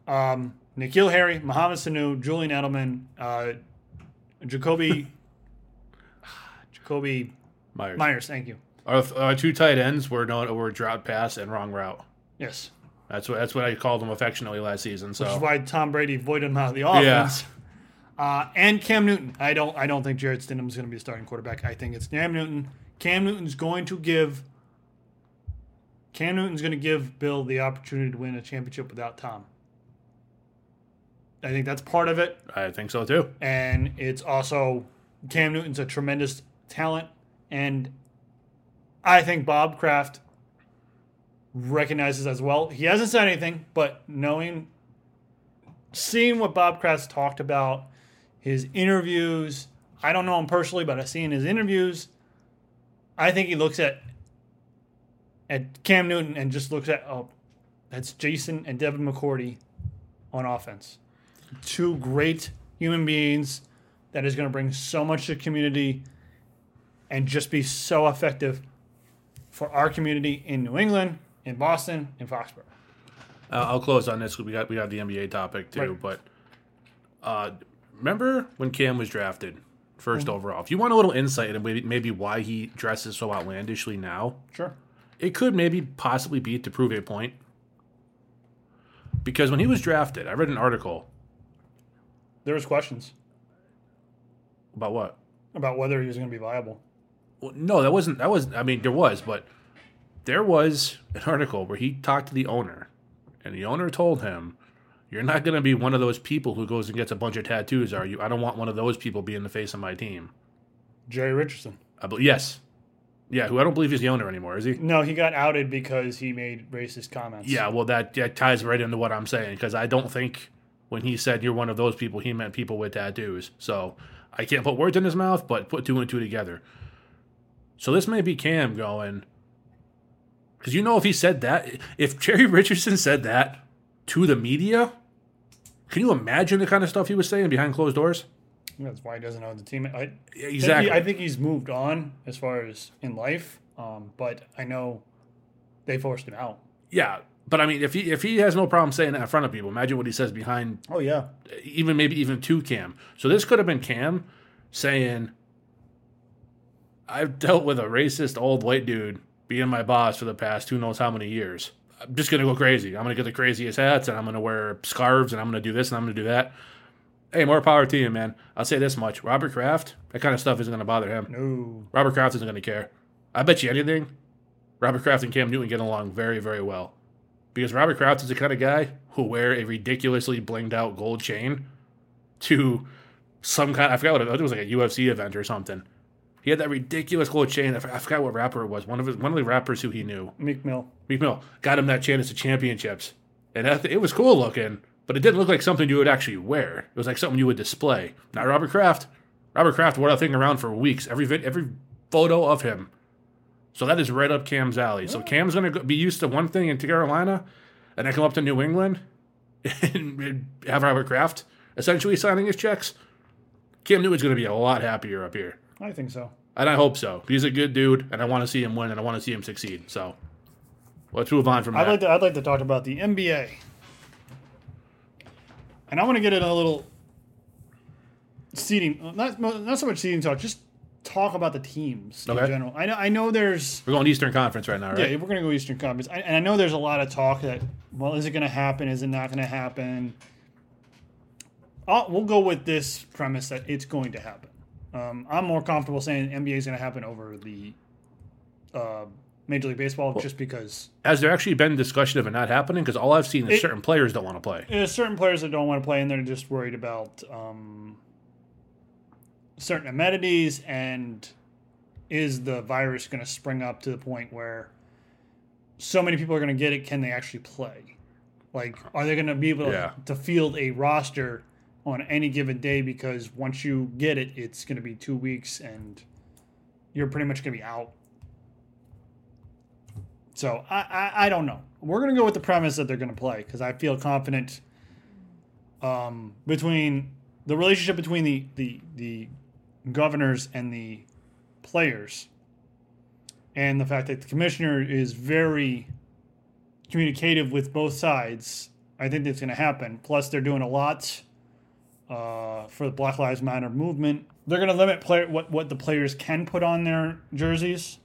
Um, N'Keal Harry, Mohamed Sanu, Julian Edelman, uh, Jakobi Jakobi Meyers. Meyers. Thank you. Our, our two tight ends were known were drought pass and wrong route. Yes. That's what that's what I called them affectionately last season. Which is why Tom Brady voided him out of the offense. Uh, and Cam Newton. I don't. I don't think Jarrett Stidham is going to be a starting quarterback. I think it's Cam Newton. Cam Newton's going to give. Cam Newton's going to give Bill the opportunity to win a championship without Tom. I think that's part of it, I think so too. and it's also Cam Newton's a tremendous talent, and I think Bob Kraft recognizes as well. He hasn't said anything, but knowing, seeing what Bob Kraft's talked about, his interviews. I don't know him personally, but I've seen his interviews. I think he looks at at Cam Newton and just looks at oh, that's Jason and Devin McCourty on offense. Two great human beings that is going to bring so much to the community and just be so effective for our community in New England, in Boston, in Foxborough. Uh, I'll close on this. 'cause We got we got the NBA topic too, Right. but uh, remember when Cam was drafted 1st Mm-hmm. overall? If you want a little insight into maybe, maybe why he dresses so outlandishly now, Sure. it could maybe possibly be to prove a point. Because when he was drafted, I read an article There was questions about what? about whether he was going to be viable. Well, no, that wasn't. That was. I mean, there was, but there was an article where he talked to the owner, and the owner told him, "You're not going to be one of those people who goes and gets a bunch of tattoos, are you? I don't want one of those people being the face of my team." Jerry Richardson. I bel yes, yeah. Who I don't believe he's the owner anymore, is he? No, he got outed because he made racist comments. Yeah. Well, that, that ties right into what I'm saying because I don't think when he said you're one of those people, he meant people with tattoos. So I can't put words in his mouth, but put two and two together. So this may be Cam going, because you know if he said that, if Jerry Richardson said that to the media, can you imagine the kind of stuff he was saying behind closed doors? That's why he doesn't own the team. I, think he- Exactly. I think he's moved on as far as in life, um, but I know they forced him out. yeah, but I mean, if he if he has no problem saying that in front of people, imagine what he says behind Oh yeah, even maybe even to Cam. So this could have been Cam saying, I've dealt with a racist old white dude being my boss for the past who knows how many years. I'm just gonna go crazy. I'm gonna get the craziest hats and I'm gonna wear scarves and I'm gonna do this and I'm gonna do that. Hey, more power to you, man. I'll say this much. Robert Kraft, that kind of stuff isn't gonna bother him. no, Robert Kraft isn't gonna care. I bet you anything, Robert Kraft and Cam Newton get along very, very well. Because Robert Kraft is the kind of guy who wear a ridiculously blinged out gold chain to some kind I forgot what it, it was like a UFC event or something. He had that ridiculous gold chain. I forgot what rapper it was. One of his, one of the rappers who he knew. Meek Mill. Meek Mill got him that chain at the championships, and it was cool looking, but it didn't look like something you would actually wear. It was like something you would display. Not Robert Kraft. Robert Kraft wore that thing around for weeks. Every every photo of him. So that is right up Cam's alley. So oh. Cam's going to be used to one thing in Carolina, and then come up to New England and have Robert Kraft essentially signing his checks. Cam Newton's going to be a lot happier up here. I think so. And I hope so. He's a good dude, and I want to see him win, and I want to see him succeed. So let's move on from I'd that. like to. I'd like to talk about the NBA, and I want to get in a little seating. Not not so much seating talk. Just talk about the teams in Okay. general. I know. I know there's. We're going Eastern Conference right now, right? Yeah, we're going to go Eastern Conference, I, and I know there's a lot of talk that, well, is it going to happen? Is it not going to happen? I'll, we'll go with this premise that it's going to happen. Um, I'm more comfortable saying NBA is going to happen over the uh, Major League Baseball, just because Has there actually been discussion of it not happening? Because all I've seen is It- certain players don't want to play. there's certain players that don't want to play, and they're just worried about um, certain amenities and is the virus going to spring up to the point where so many people are going to get it? Can they actually play? Like, are they going to be able Yeah. to field a roster on any given day? Because once you get it, it's going to be two weeks, and you're pretty much going to be out. So I, I, I don't know. We're going to go with the premise that they're going to play because I feel confident um, between the relationship between the, the the governors and the players. and the fact that the commissioner is very communicative with both sides, I think that's going to happen. Plus, they're doing a lot uh, for the Black Lives Matter movement. They're going to limit player what what the players can put on their jerseys.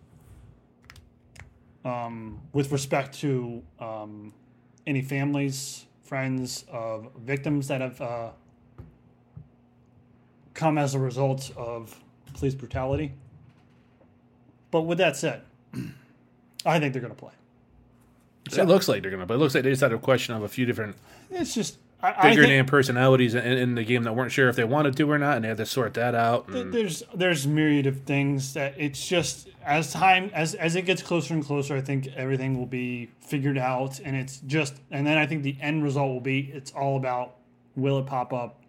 Um, with respect to um, any families, friends of victims that have uh, come as a result of police brutality. But with that said, I think they're going to play. it looks like they're gonna, but it looks like they just had a question of a few different It's just I, I bigger think name personalities in, in the game that weren't sure if they wanted to or not, and they had to sort that out. and- there's there's myriad of things that it's just as time as as it gets closer and closer, I think everything will be figured out, and it's just and then I think the end result will be it's all about will it pop up.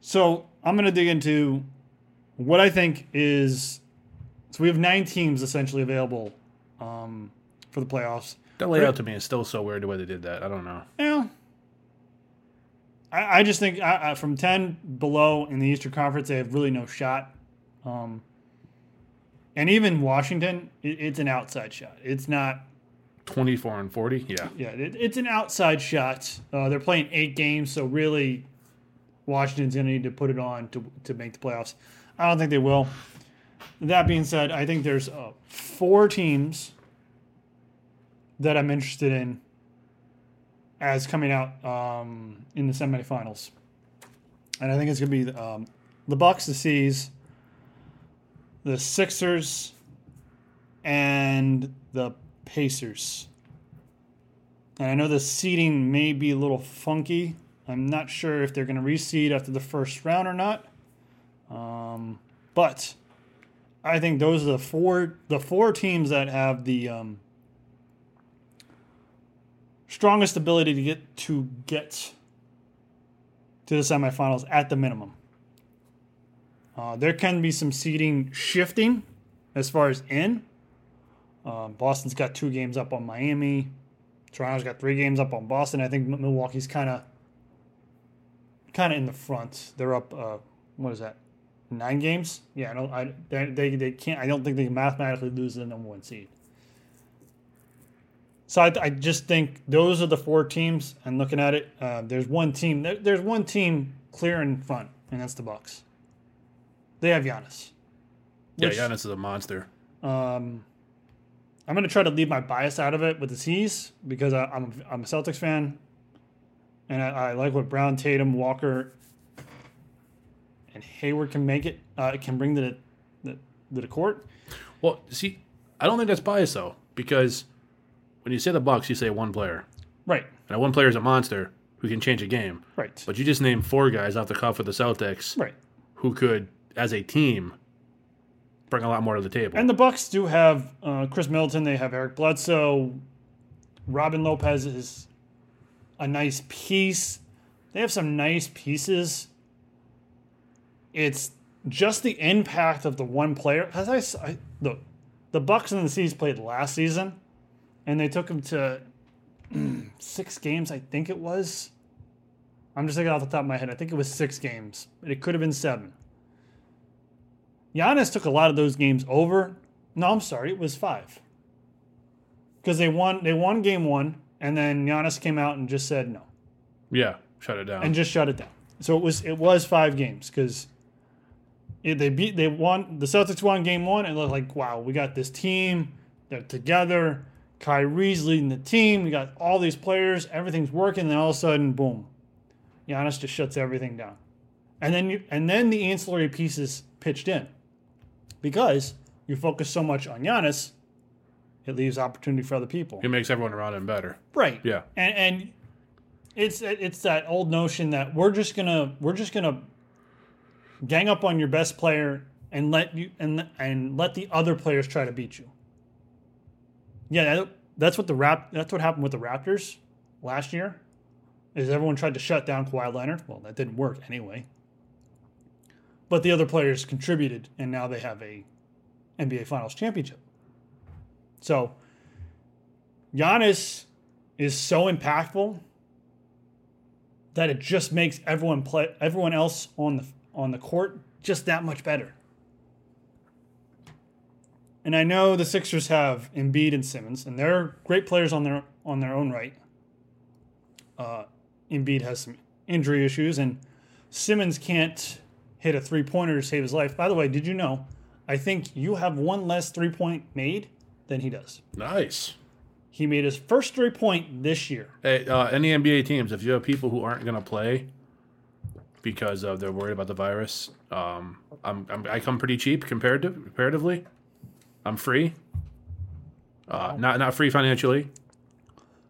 So I'm gonna dig into what I think is so we have nine teams essentially available um, for the playoffs. that layout to me is still so weird the way they did that. I don't know. Yeah. I, I just think I, I, from 10 below in the Eastern Conference, they have really no shot. Um, and even Washington, it, it's an outside shot. It's not, 24 and 40, yeah. yeah, it, it's an outside shot. Uh, they're playing eight games, so really, Washington's going to need to put it on to, to make the playoffs. I don't think they will. That being said, I think there's uh, four teams that I'm interested in as coming out um, in the semifinals, and I think it's going to be um, the Bucks, the C's, the Sixers, and the Pacers. And I know the seeding may be a little funky. I'm not sure if they're going to reseed after the first round or not. Um, but I think those are the four the four teams that have the um, strongest ability to get to get to the semifinals at the minimum. Uh, there can be some seeding shifting as far as in. Um, Boston's got two games up on Miami. Toronto's got three games up on Boston. I think Milwaukee's kind of kind of in the front. They're up. Uh, what is that? Nine games? Yeah, I don't. I they, they they can't. I don't think they can mathematically lose the number one seed. So I, I just think those are the four teams. And looking at it, uh, there's one team. There, there's one team clear in front, and that's the Bucks. They have Giannis. Yeah, Which- Giannis is a monster. um, I'm going to try to leave my bias out of it with the C's because I, I'm, I'm a Celtics fan. And I, I like what Brown, Tatum, Walker, and Hayward can make it, uh, can bring to the, the, to the court. Well, see, I don't think that's bias though, because when you say the Bucks, you say one player, Right, and one player is a monster who can change a game. right, But you just named four guys off the cuff of the Celtics right. who could, as a team, bring a lot more to the table. And the Bucks do have uh, Khris Middleton. They have Eric Bledsoe. Robin Lopez is a nice piece. They have some nice pieces. It's just the impact of the one player. As I look, the Bucks and the C's played last season, and they took him to six games. I think it was. I'm just thinking off the top of my head. I think it was six games, but it could have been seven. Giannis took a lot of those games over. No, I'm sorry, it was five. Because they won they won game one, and then Giannis came out and just said no. yeah, shut it down. And just shut it down. So it was it was five games because they beat they won the Celtics won game one and looked like wow we got this team they're together Kyrie's leading the team. We got all these players. Everything's working. And then all of a sudden boom. Giannis just shuts everything down. And then you and then the ancillary pieces pitched in. Because you focus so much on Giannis it leaves opportunity for other people. It makes everyone around him better. right. Yeah. and and it's it's that old notion that we're just gonna we're just gonna gang up on your best player and let you and and let the other players try to beat you. Yeah, that, that's what the rap that's what happened with the Raptors last year. Is everyone tried to shut down Kawhi Leonard? Well, that didn't work anyway. But the other players contributed, and now they have a NBA Finals championship. So Giannis is so impactful that it just makes everyone play everyone else on the on the court just that much better. And I know the Sixers have Embiid and Simmons, and they're great players on their on their own right. Uh, Embiid has some injury issues, and Simmons can't hit a three pointer to save his life. By the way, did you know? I think you have one less three point made than he does. Nice. He made his first three point this year. Hey, uh, any NBA teams, if you have people who aren't going to play because uh, they're worried about the virus, um, I'm, I'm, I come pretty cheap compared to comparatively. I'm free. Uh, not not free financially.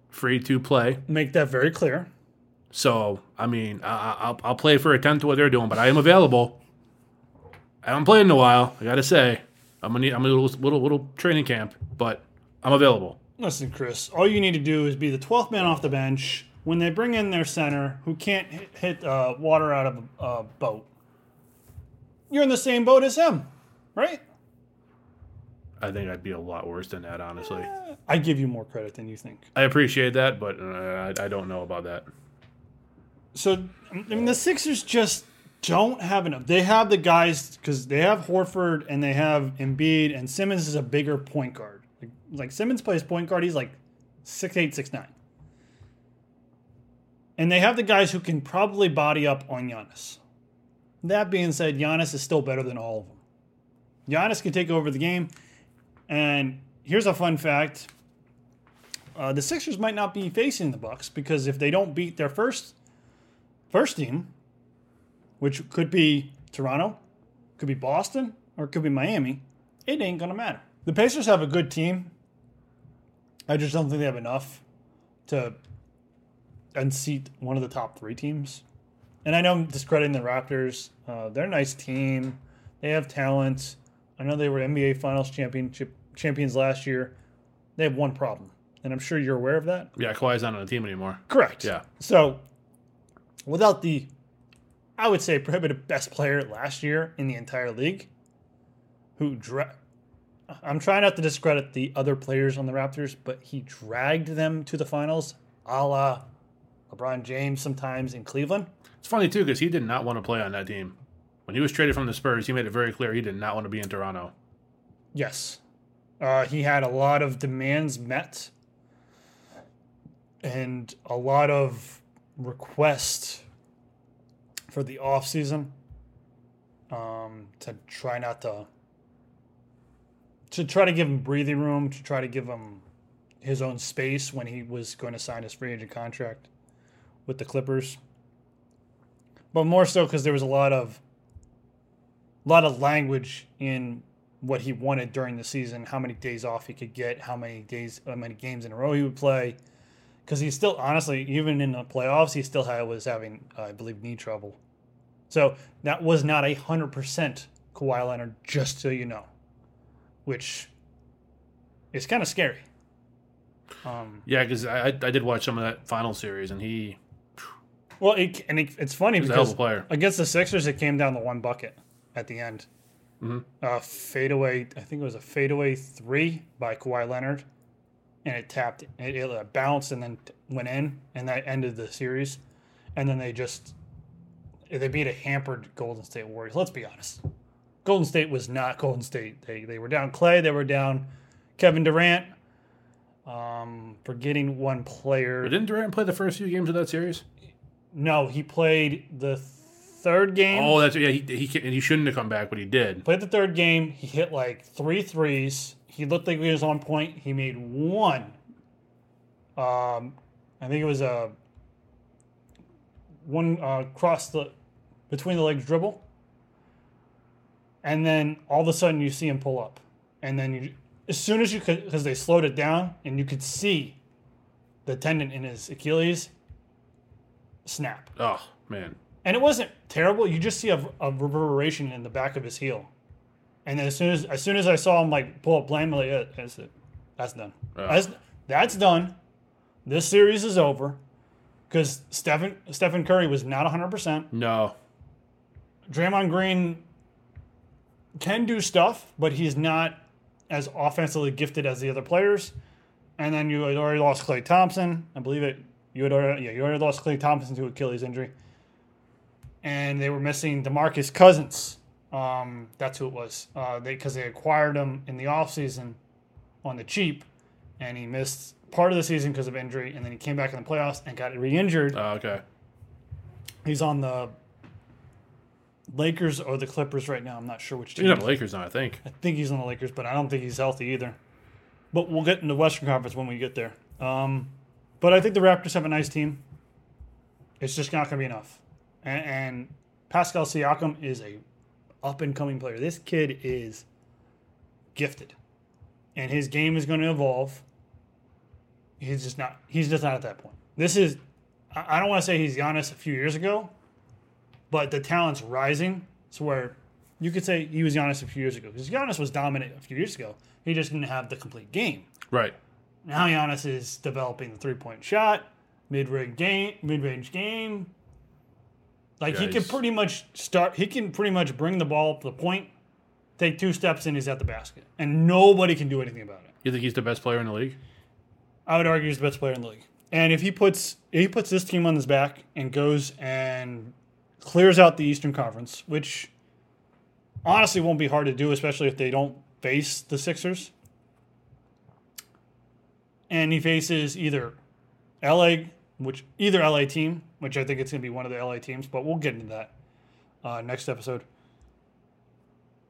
Free to play. Make that very clear. So I mean, I, I'll I'll play for a tenth of what they're doing, but I am available. I haven't played in a while. I gotta say, I'm gonna need I'm a little little little training camp, but I'm available. Listen, Chris, all you need to do is be the 12th man off the bench when they bring in their center who can't hit, hit uh, water out of a uh, boat. You're in the same boat as him, right? I think I'd be a lot worse than that, honestly. I give you more credit than you think. I appreciate that, but uh, I, I don't know about that. So, I mean, the Sixers just don't have enough. They have the guys because they have Horford and they have Embiid, and Simmons is a bigger point guard. Like, like Simmons plays point guard, he's like six eight, six nine. And they have the guys who can probably body up on Giannis. That being said, Giannis is still better than all of them. Giannis can take over the game. And here's a fun fact: uh, the Sixers might not be facing the Bucks because if they don't beat their first first team, which could be Toronto, could be Boston, or could be Miami, it ain't gonna matter. The Pacers have a good team. I just don't think they have enough to unseat one of the top three teams. And I know I'm discrediting the Raptors. Uh, they're a nice team. They have talent. I know they were NBA Finals championship champions last year. They have one problem, and I'm sure you're aware of that. Yeah, Kawhi's not on the team anymore. Correct. Yeah. So, without the, I would say, prohibitive best player last year in the entire league, who dra- I'm trying not to discredit the other players on the Raptors, but he dragged them to the finals, a la LeBron James sometimes in Cleveland. It's funny too because he did not want to play on that team. When he was traded from the Spurs, he made it very clear he did not want to be in Toronto. Yes. Uh, he had a lot of demands met and a lot of requests for the off season um, to try not to to try to give him breathing room to try to give him his own space when he was going to sign his free agent contract with the Clippers. But more so because there was a lot of a lot of language in what he wanted during the season, how many days off he could get, how many days, how many games in a row he would play. Because he still, honestly, even in the playoffs, he still had, was having, uh, I believe, knee trouble. So that was not a hundred percent Kawhi Leonard, just so you know, which is kind of scary. Um, Yeah, because I, I did watch some of that final series, and he well, it, and it, it's funny was a hell of because against the Sixers, it came down to one bucket at the end. Mhm. Uh, fadeaway, I think it was a fadeaway three by Kawhi Leonard, and it tapped, it, it bounced and then went in, and that ended the series. And then they just they beat a hampered Golden State Warriors. Let's be honest, Golden State was not Golden State. They they were down Klay, they were down Kevin Durant. Um, forgetting one player. But didn't Durant play the first few games of that series? No, he played the third game. Oh, that's yeah. He he, can, he shouldn't have come back, but he did. Played the third game. He hit like three threes. He looked like he was on point. He made one. Um, I think it was a one uh, cross the between the legs dribble, and then all of a sudden you see him pull up, and then you as soon as you could because they slowed it down and you could see the tendon in his Achilles snap. Oh man, And it wasn't terrible. You just see a, a reverberation in the back of his heel. And then as soon as as soon as I saw him like pull up blame, I'm like, yeah, that's it. That's done. Yeah. That's that's done. This series is over. Because Stephen Stephen Curry was not 100. percent no. Draymond Green can do stuff, but he's not as offensively gifted as the other players. And then you had already lost Klay Thompson. I believe it. You had already, yeah, you already lost Klay Thompson to Achilles injury. And they were missing DeMarcus Cousins Um, that's who it was. Uh, they because they acquired him in the offseason on the cheap, and he missed part of the season because of injury, and then he came back in the playoffs and got re-injured. Oh, okay. He's on the Lakers or the Clippers right now. I'm not sure which team. He's on the Lakers now, I think. I think he's on the Lakers, but I don't think he's healthy either. But we'll get in the Western Conference when we get there. Um, but I think the Raptors have a nice team. It's just not going to be enough. And, and Pascal Siakam is a up and coming player. This kid is gifted, and his game is going to evolve. He's just not. He's just not at that point. This is. I don't want to say he's Giannis a few years ago, but the talent's rising. So where you could say he was Giannis a few years ago because Giannis was dominant a few years ago. He just didn't have the complete game. Right. Now Giannis is developing the three point shot, mid range game, mid range game. Like he can pretty much start. He can pretty much bring the ball up to the point, take two steps, and he's at the basket, and nobody can do anything about it. You think he's the best player in the league? I would argue he's the best player in the league. And if he puts if he puts this team on his back and goes and clears out the Eastern Conference, which honestly won't be hard to do, especially if they don't face the Sixers. And he faces either LA, which either LA team, which I think it's going to be one of the LA teams, but we'll get into that uh, next episode.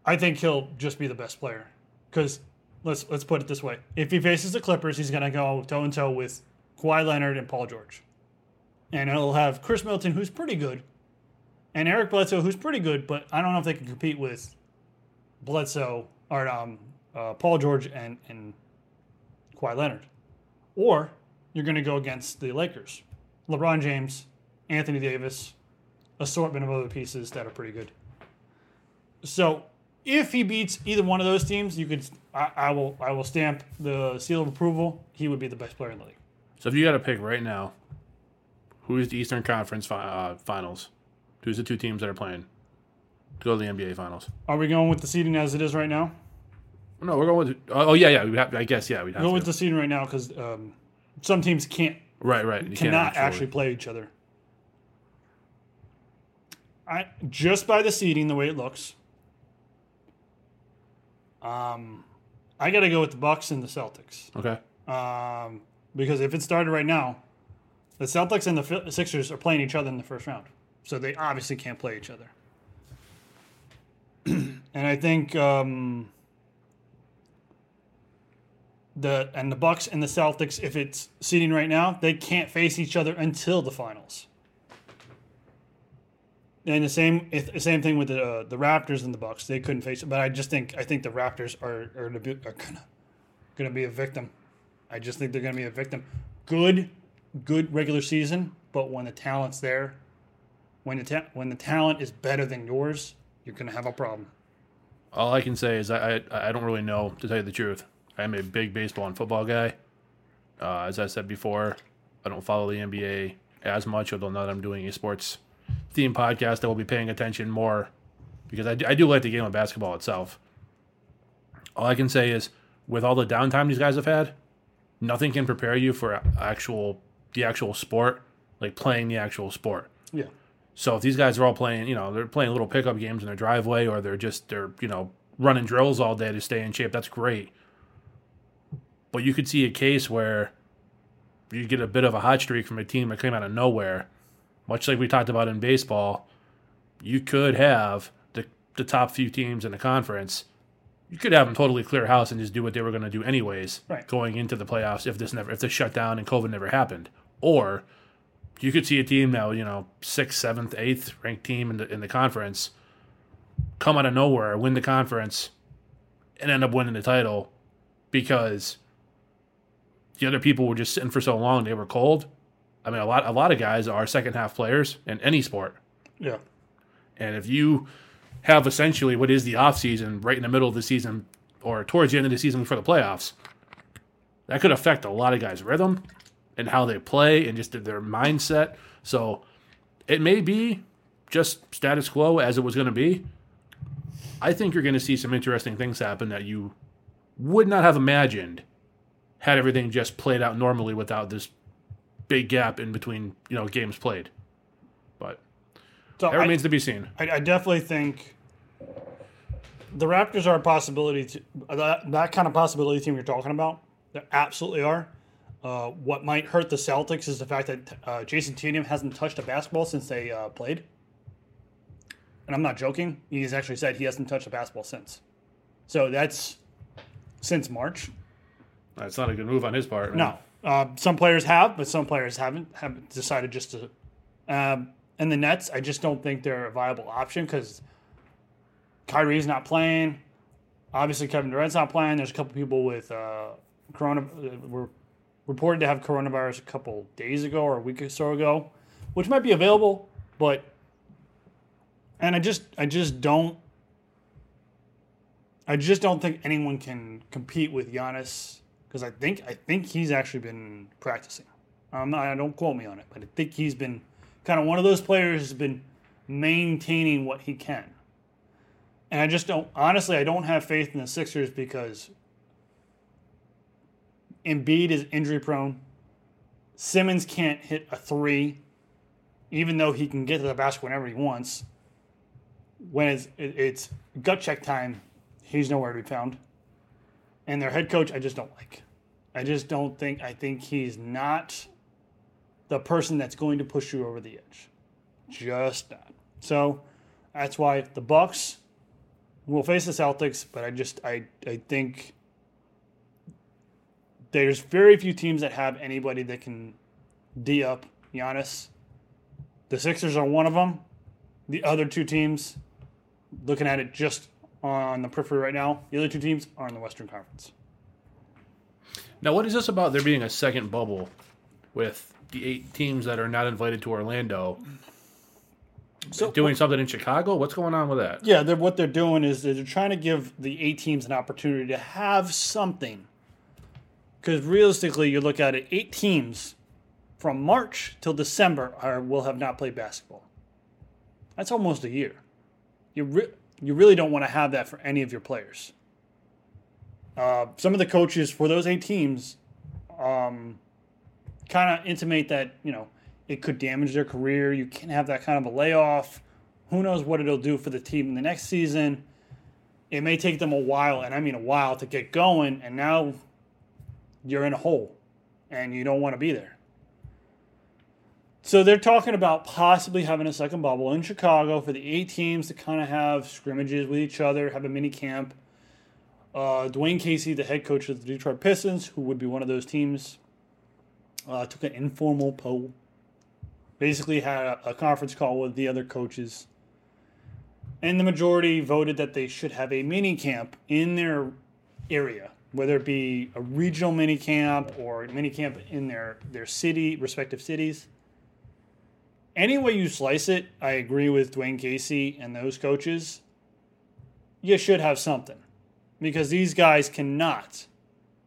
I think he'll just be the best player. Because let's let's put it this way: if he faces the Clippers, he's going to go toe and toe with Kawhi Leonard and Paul George, and he'll have Chris Milton, who's pretty good, and Eric Bledsoe, who's pretty good, but I don't know if they can compete with Bledsoe or um, uh, Paul George and and Kawhi Leonard, or you're going to go against the Lakers, LeBron James, Anthony Davis, assortment of other pieces that are pretty good. So if he beats either one of those teams, you could I, I will I will stamp the seal of approval. He would be the best player in the league. So if you got to pick right now, who is the Eastern Conference fi- uh, Finals? Who's the two teams that are playing to go to the NBA Finals? Are we going with the seeding as it is right now? No, we're going with. Oh, oh, yeah, yeah. We have, I guess yeah, we'd have Go to. with the seeding right now because um, some teams can't right, right. You cannot actually play each other. I just by the seeding, the way it looks. Um, I got to go with the Bucks and the Celtics. Okay. Um, because if it started right now, the Celtics and the Sixers are playing each other in the first round, so they obviously can't play each other. and I think um, the and the Bucks and the Celtics, if it's seeding right now, they can't face each other until the finals. And the same if- same thing with the uh, the Raptors and the Bucks, they couldn't face it. But I just think I think the Raptors are are, gonna be, are gonna gonna be a victim. I just think they're gonna be a victim. Good, good regular season, but when the talent's there, when the ta- when the talent is better than yours, you're gonna have a problem. All I can say is I, I I don't really know to tell you the truth. I am a big baseball and football guy. Uh, as I said before, I don't follow the NBA as much, although now that I'm doing a sports theme podcast, I will be paying attention more because I do, I do like the game of basketball itself. All I can say is, with all the downtime these guys have had, nothing can prepare you for actual the actual sport, like playing the actual sport. Yeah, So if these guys are all playing, you know, they're playing little pickup games in their driveway, or they're just they're you know running drills all day to stay in shape, that's great. But you could see a case where you get a bit of a hot streak from a team that came out of nowhere, much like we talked about in baseball. You could have the the top few teams in the conference. You could have them totally clear house and just do what they were going to do anyways, Right. going into the playoffs if this never if this shutdown and COVID never happened, or you could see a team now, you know, sixth, seventh, eighth ranked team in the in the conference come out of nowhere, win the conference, and end up winning the title because the other people were just sitting for so long they were cold. I mean, a lot a lot of guys are second half players in any sport, yeah, and if you have essentially what is the off season right in the middle of the season or towards the end of the season for the playoffs, that could affect a lot of guys' rhythm and how they play and just their mindset. So it may be just status quo as it was going to be. I think you're going to see some interesting things happen that you would not have imagined had everything just played out normally without this big gap in between, you know, games played. But so that I, remains to be seen. I, I definitely think the Raptors are a possibility. To, that that kind of possibility team you're talking about, they absolutely are. Uh, what might hurt the Celtics is the fact that uh, Jayson Tatum hasn't touched a basketball since they uh, played. And I'm not joking. He's actually said he hasn't touched a basketball since. So that's since March. That's not a good move on his part. man. No, uh, some players have, but some players haven't. Have decided just to. Um, and the Nets, I just don't think they're a viable option because Kyrie's not playing. Obviously, Kevin Durant's not playing. There's a couple people with uh, corona. uh, Were reported to have coronavirus a couple days ago or a week or so ago, which might be available, but. And I just, I just don't. I just don't think anyone can compete with Giannis because I think I think he's actually been practicing. Um, I don't quote me on it, but I think he's been kind of one of those players who's been maintaining what he can. And I just don't honestly I don't have faith in the Sixers because Embiid is injury prone. Simmons can't hit a three, even though he can get to the basket whenever he wants. When it's, it's gut check time, he's nowhere to be found and their head coach I just don't like. I just don't think I think he's not the person that's going to push you over the edge. Just not. So that's why the Bucks will face the Celtics, but I just I I think there's very few teams that have anybody that can D up Giannis. The Sixers are one of them. The other two teams, looking at it just on the periphery right now, the other two teams are in the Western Conference. Now, what is this about there being a second bubble with the eight teams that are not invited to Orlando So doing something in Chicago? What's going on with that? Yeah, they're, what they're doing is they're trying to give the eight teams an opportunity to have something. Because realistically, you look at it, eight teams from March till December are will have not played basketball. That's almost a year. You re- you really don't want to have that for any of your players. Uh, some of the coaches for those eight teams um, kind of intimate that you know it could damage their career. You can't have that kind of a layoff. Who knows what it'll do for the team in the next season? It may take them a while, and I mean a while, to get going. And now you're in a hole, and you don't want to be there. So they're talking about possibly having a second bubble in Chicago for the eight teams to kind of have scrimmages with each other, have a mini camp. Uh, Dwane Casey, the head coach of the Detroit Pistons, who would be one of those teams, uh, took an informal poll. Basically, had a, a conference call with the other coaches, and the majority voted that they should have a mini camp in their area, whether it be a regional mini camp or a mini camp in their their city, respective cities. Any way you slice it, I agree with Dwane Casey and those coaches. You should have something because these guys cannot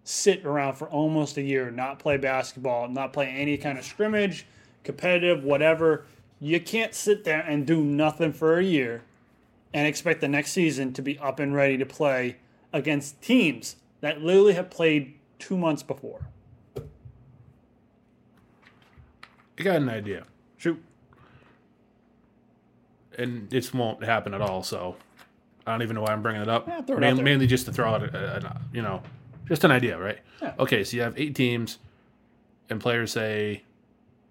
sit around for almost a year, not play basketball, not play any kind of scrimmage, competitive, whatever. You can't sit there and do nothing for a year and expect the next season to be up and ready to play against teams that literally have played two months before. I got an idea. And this won't happen at all. So I don't even know why I'm bringing it up. Yeah, it mainly, mainly just to throw out, a, a- you know, just an idea, right? Yeah. Okay, so you have eight teams, and players say,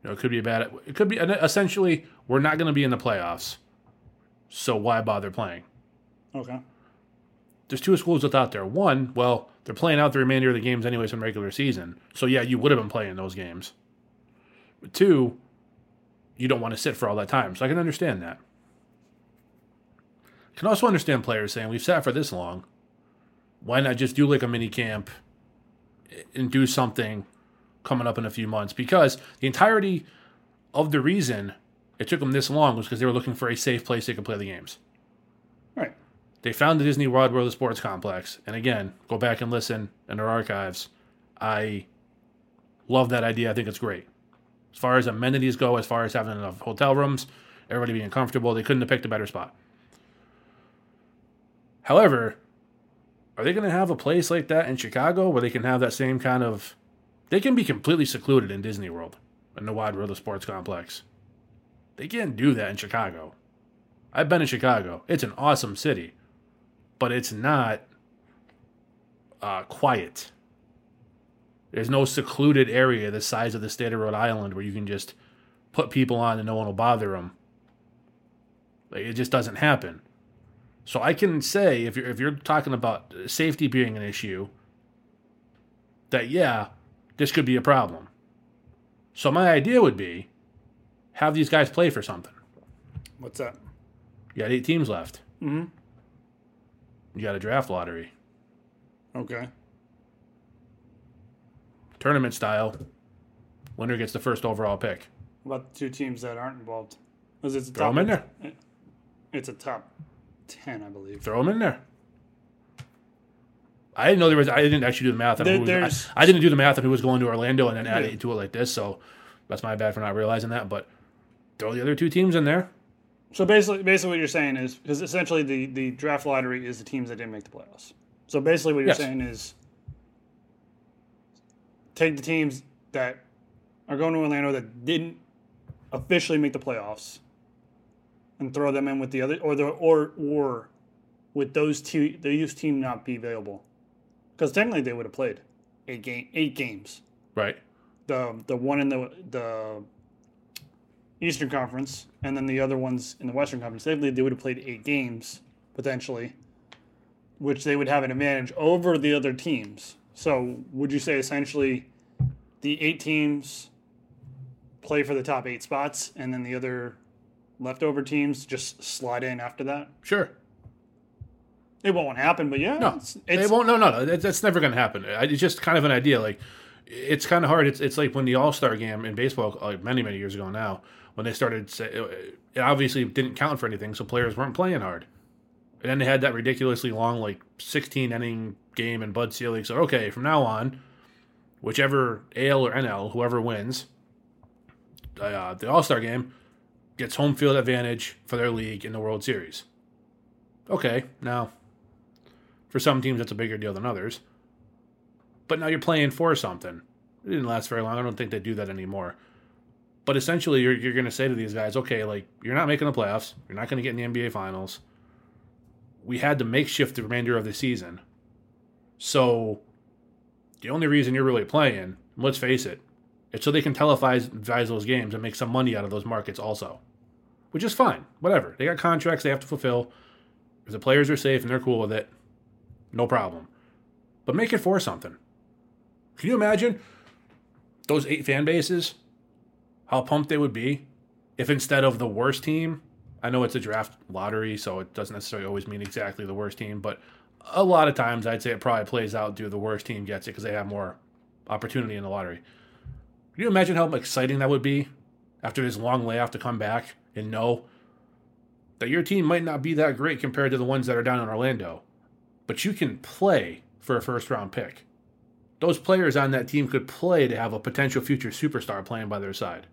you know, it could be a bad. It could be essentially we're not going to be in the playoffs, so why bother playing? Okay. there's two schools with out there. One, well, they're playing out the remainder of the games anyways from regular season. So yeah, you would have been playing those games. But two, you don't want to sit for all that time. So I can understand that. I can also understand players saying, We've sat for this long. Why not just do like a mini camp and do something coming up in a few months? Because the entirety of the reason it took them this long was because they were looking for a safe place they could play the games. Right. They found the Disney World World of Sports Complex. And again, go back and listen in our archives. I love that idea. I think it's great. As far as amenities go, as far as having enough hotel rooms, everybody being comfortable, they couldn't have picked a better spot. However, are they going to have a place like that in Chicago where they can have that same kind of. They can be completely secluded in Disney World, in the Wide World of Sports Complex. They can't do that in Chicago. I've been in Chicago. It's an awesome city but it's not uh, quiet. There's no secluded area the size of the state of Rhode Island where you can just put people on and no one will bother them. Like, it just doesn't happen. So I can say if you're if you're talking about safety being an issue, that yeah, this could be a problem. So my idea would be have these guys play for something. What's that? You got eight teams left. Mhm. You got a draft lottery, Okay. tournament style. Winner gets the first overall pick. What about the two teams that aren't involved? Because it's a Throw top, them in there. It's a top ten, I believe. Throw them in there. I didn't know there was. I didn't actually do the math on There- who was, I, I didn't do the math on who was going to Orlando and then add Yeah. it to it like this. So that's my bad for not realizing that. But throw the other two teams in there. So basically, basically, what you're saying is because essentially the the draft lottery is the teams that didn't make the playoffs. So basically, what you're Yes. saying is take the teams that are going to Orlando that didn't officially make the playoffs and throw them in with the other, or the or or with those two, the youth team not be available because technically they would have played eight game eight games. Right. the the one in the the Eastern Conference and then the other ones in the Western Conference. Technically, they would have played eight games potentially, which they would have an advantage over the other teams. So, would you say essentially the eight teams play for the top eight spots, and then the other leftover teams just slide in after that? Sure. It won't happen, but yeah, No, it's, it it's won't. No, no, no. That's never going to happen. It's just kind of an idea. Like, it's kind of hard. It's it's like when the All Star game in baseball, like many many years ago now, when they started. Say, it obviously didn't count for anything, so players weren't playing hard. And then they had that ridiculously long, like 16 inning game, and Bud Selig said, "Okay, from now on, whichever AL or NL, whoever wins, uh, the All Star game gets home field advantage for their league in the World Series." Okay, now for some teams, that's a bigger deal than others. But now you're playing for something. It didn't last very long. I don't think they do that anymore. But essentially, you're, you're going to say to these guys, okay, like, you're not making the playoffs. You're not going to get in the NBA Finals. We had to makeshift the remainder of the season. So the only reason you're really playing, let's face it, it's so they can televise those games and make some money out of those markets also. Which is fine. Whatever. They got contracts they have to fulfill. If the players are safe and they're cool with it, no problem. But make it for something. Can you imagine those eight fan bases? How pumped they would be if instead of the worst team, I know it's a draft lottery, so it doesn't necessarily always mean exactly the worst team, but a lot of times I'd say it probably plays out to the worst team gets it because they have more opportunity in the lottery. Can you imagine how exciting that would be after this long layoff to come back and know that your team might not be that great compared to the ones that are down in Orlando, but you can play for a first round pick. Those players on that team could play to have a potential future superstar playing by their side.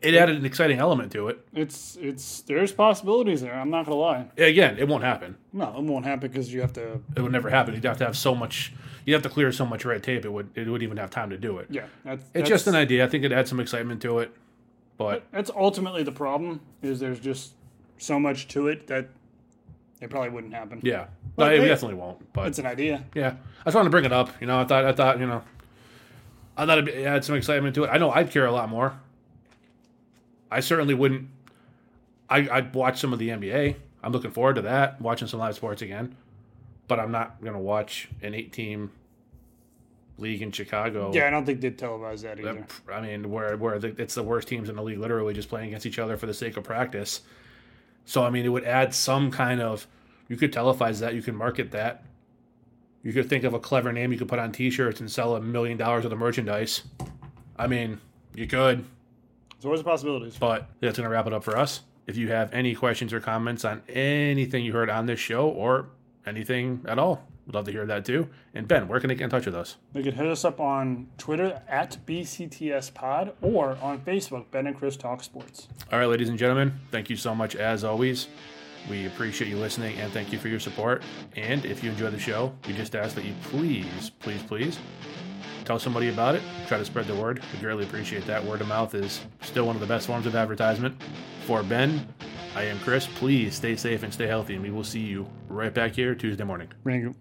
It added an exciting element to it. it's it's there's possibilities there. I'm not gonna lie. Again, it won't happen. No, it won't happen because you have to. It would never happen. You'd have to have so much. You'd have to clear so much red tape. It would. It wouldn't even have time to do it. Yeah, that's, It's that's, just an idea. I think it adds some excitement to it. But That's ultimately the problem. Is there's just so much to it that it probably wouldn't happen. yeah, But no, it hey, definitely won't. But It's an idea. Yeah, I just wanted to bring it up. You know, I thought, I thought, you know, I thought it had some excitement to it. I know I'd care a lot more. I certainly wouldn't. I, I'd watch some of the NBA. I'm looking forward to that, watching some live sports again. But I'm not going to watch an eight-team league in Chicago. Yeah, I don't think they'd televise that either. I mean, where where the, it's the worst teams in the league, literally just playing against each other for the sake of practice. So I mean, it would add some kind of. You could televise that. You could market that. You could think of a clever name you could put on T-shirts and sell a million dollars of merchandise. I mean, you could, So what's the possibilities? but that's going to wrap it up for us. If you have any questions or comments on anything you heard on this show or anything at all, we'd love to hear that too. And Ben, where can they get in touch with us? They can hit us up on Twitter at BCTS Pod or on Facebook, Ben and Chris Talk Sports. All right, ladies and gentlemen, thank you so much as always. We appreciate you listening and thank you for your support. And if you enjoy the show, we just ask that you please, please, please tell somebody about it. Try to spread the word. We greatly appreciate that. Word of mouth is still one of the best forms of advertisement. For Ben, I am Chris. Please stay safe and stay healthy, and we will see you right back here Tuesday morning. Rango.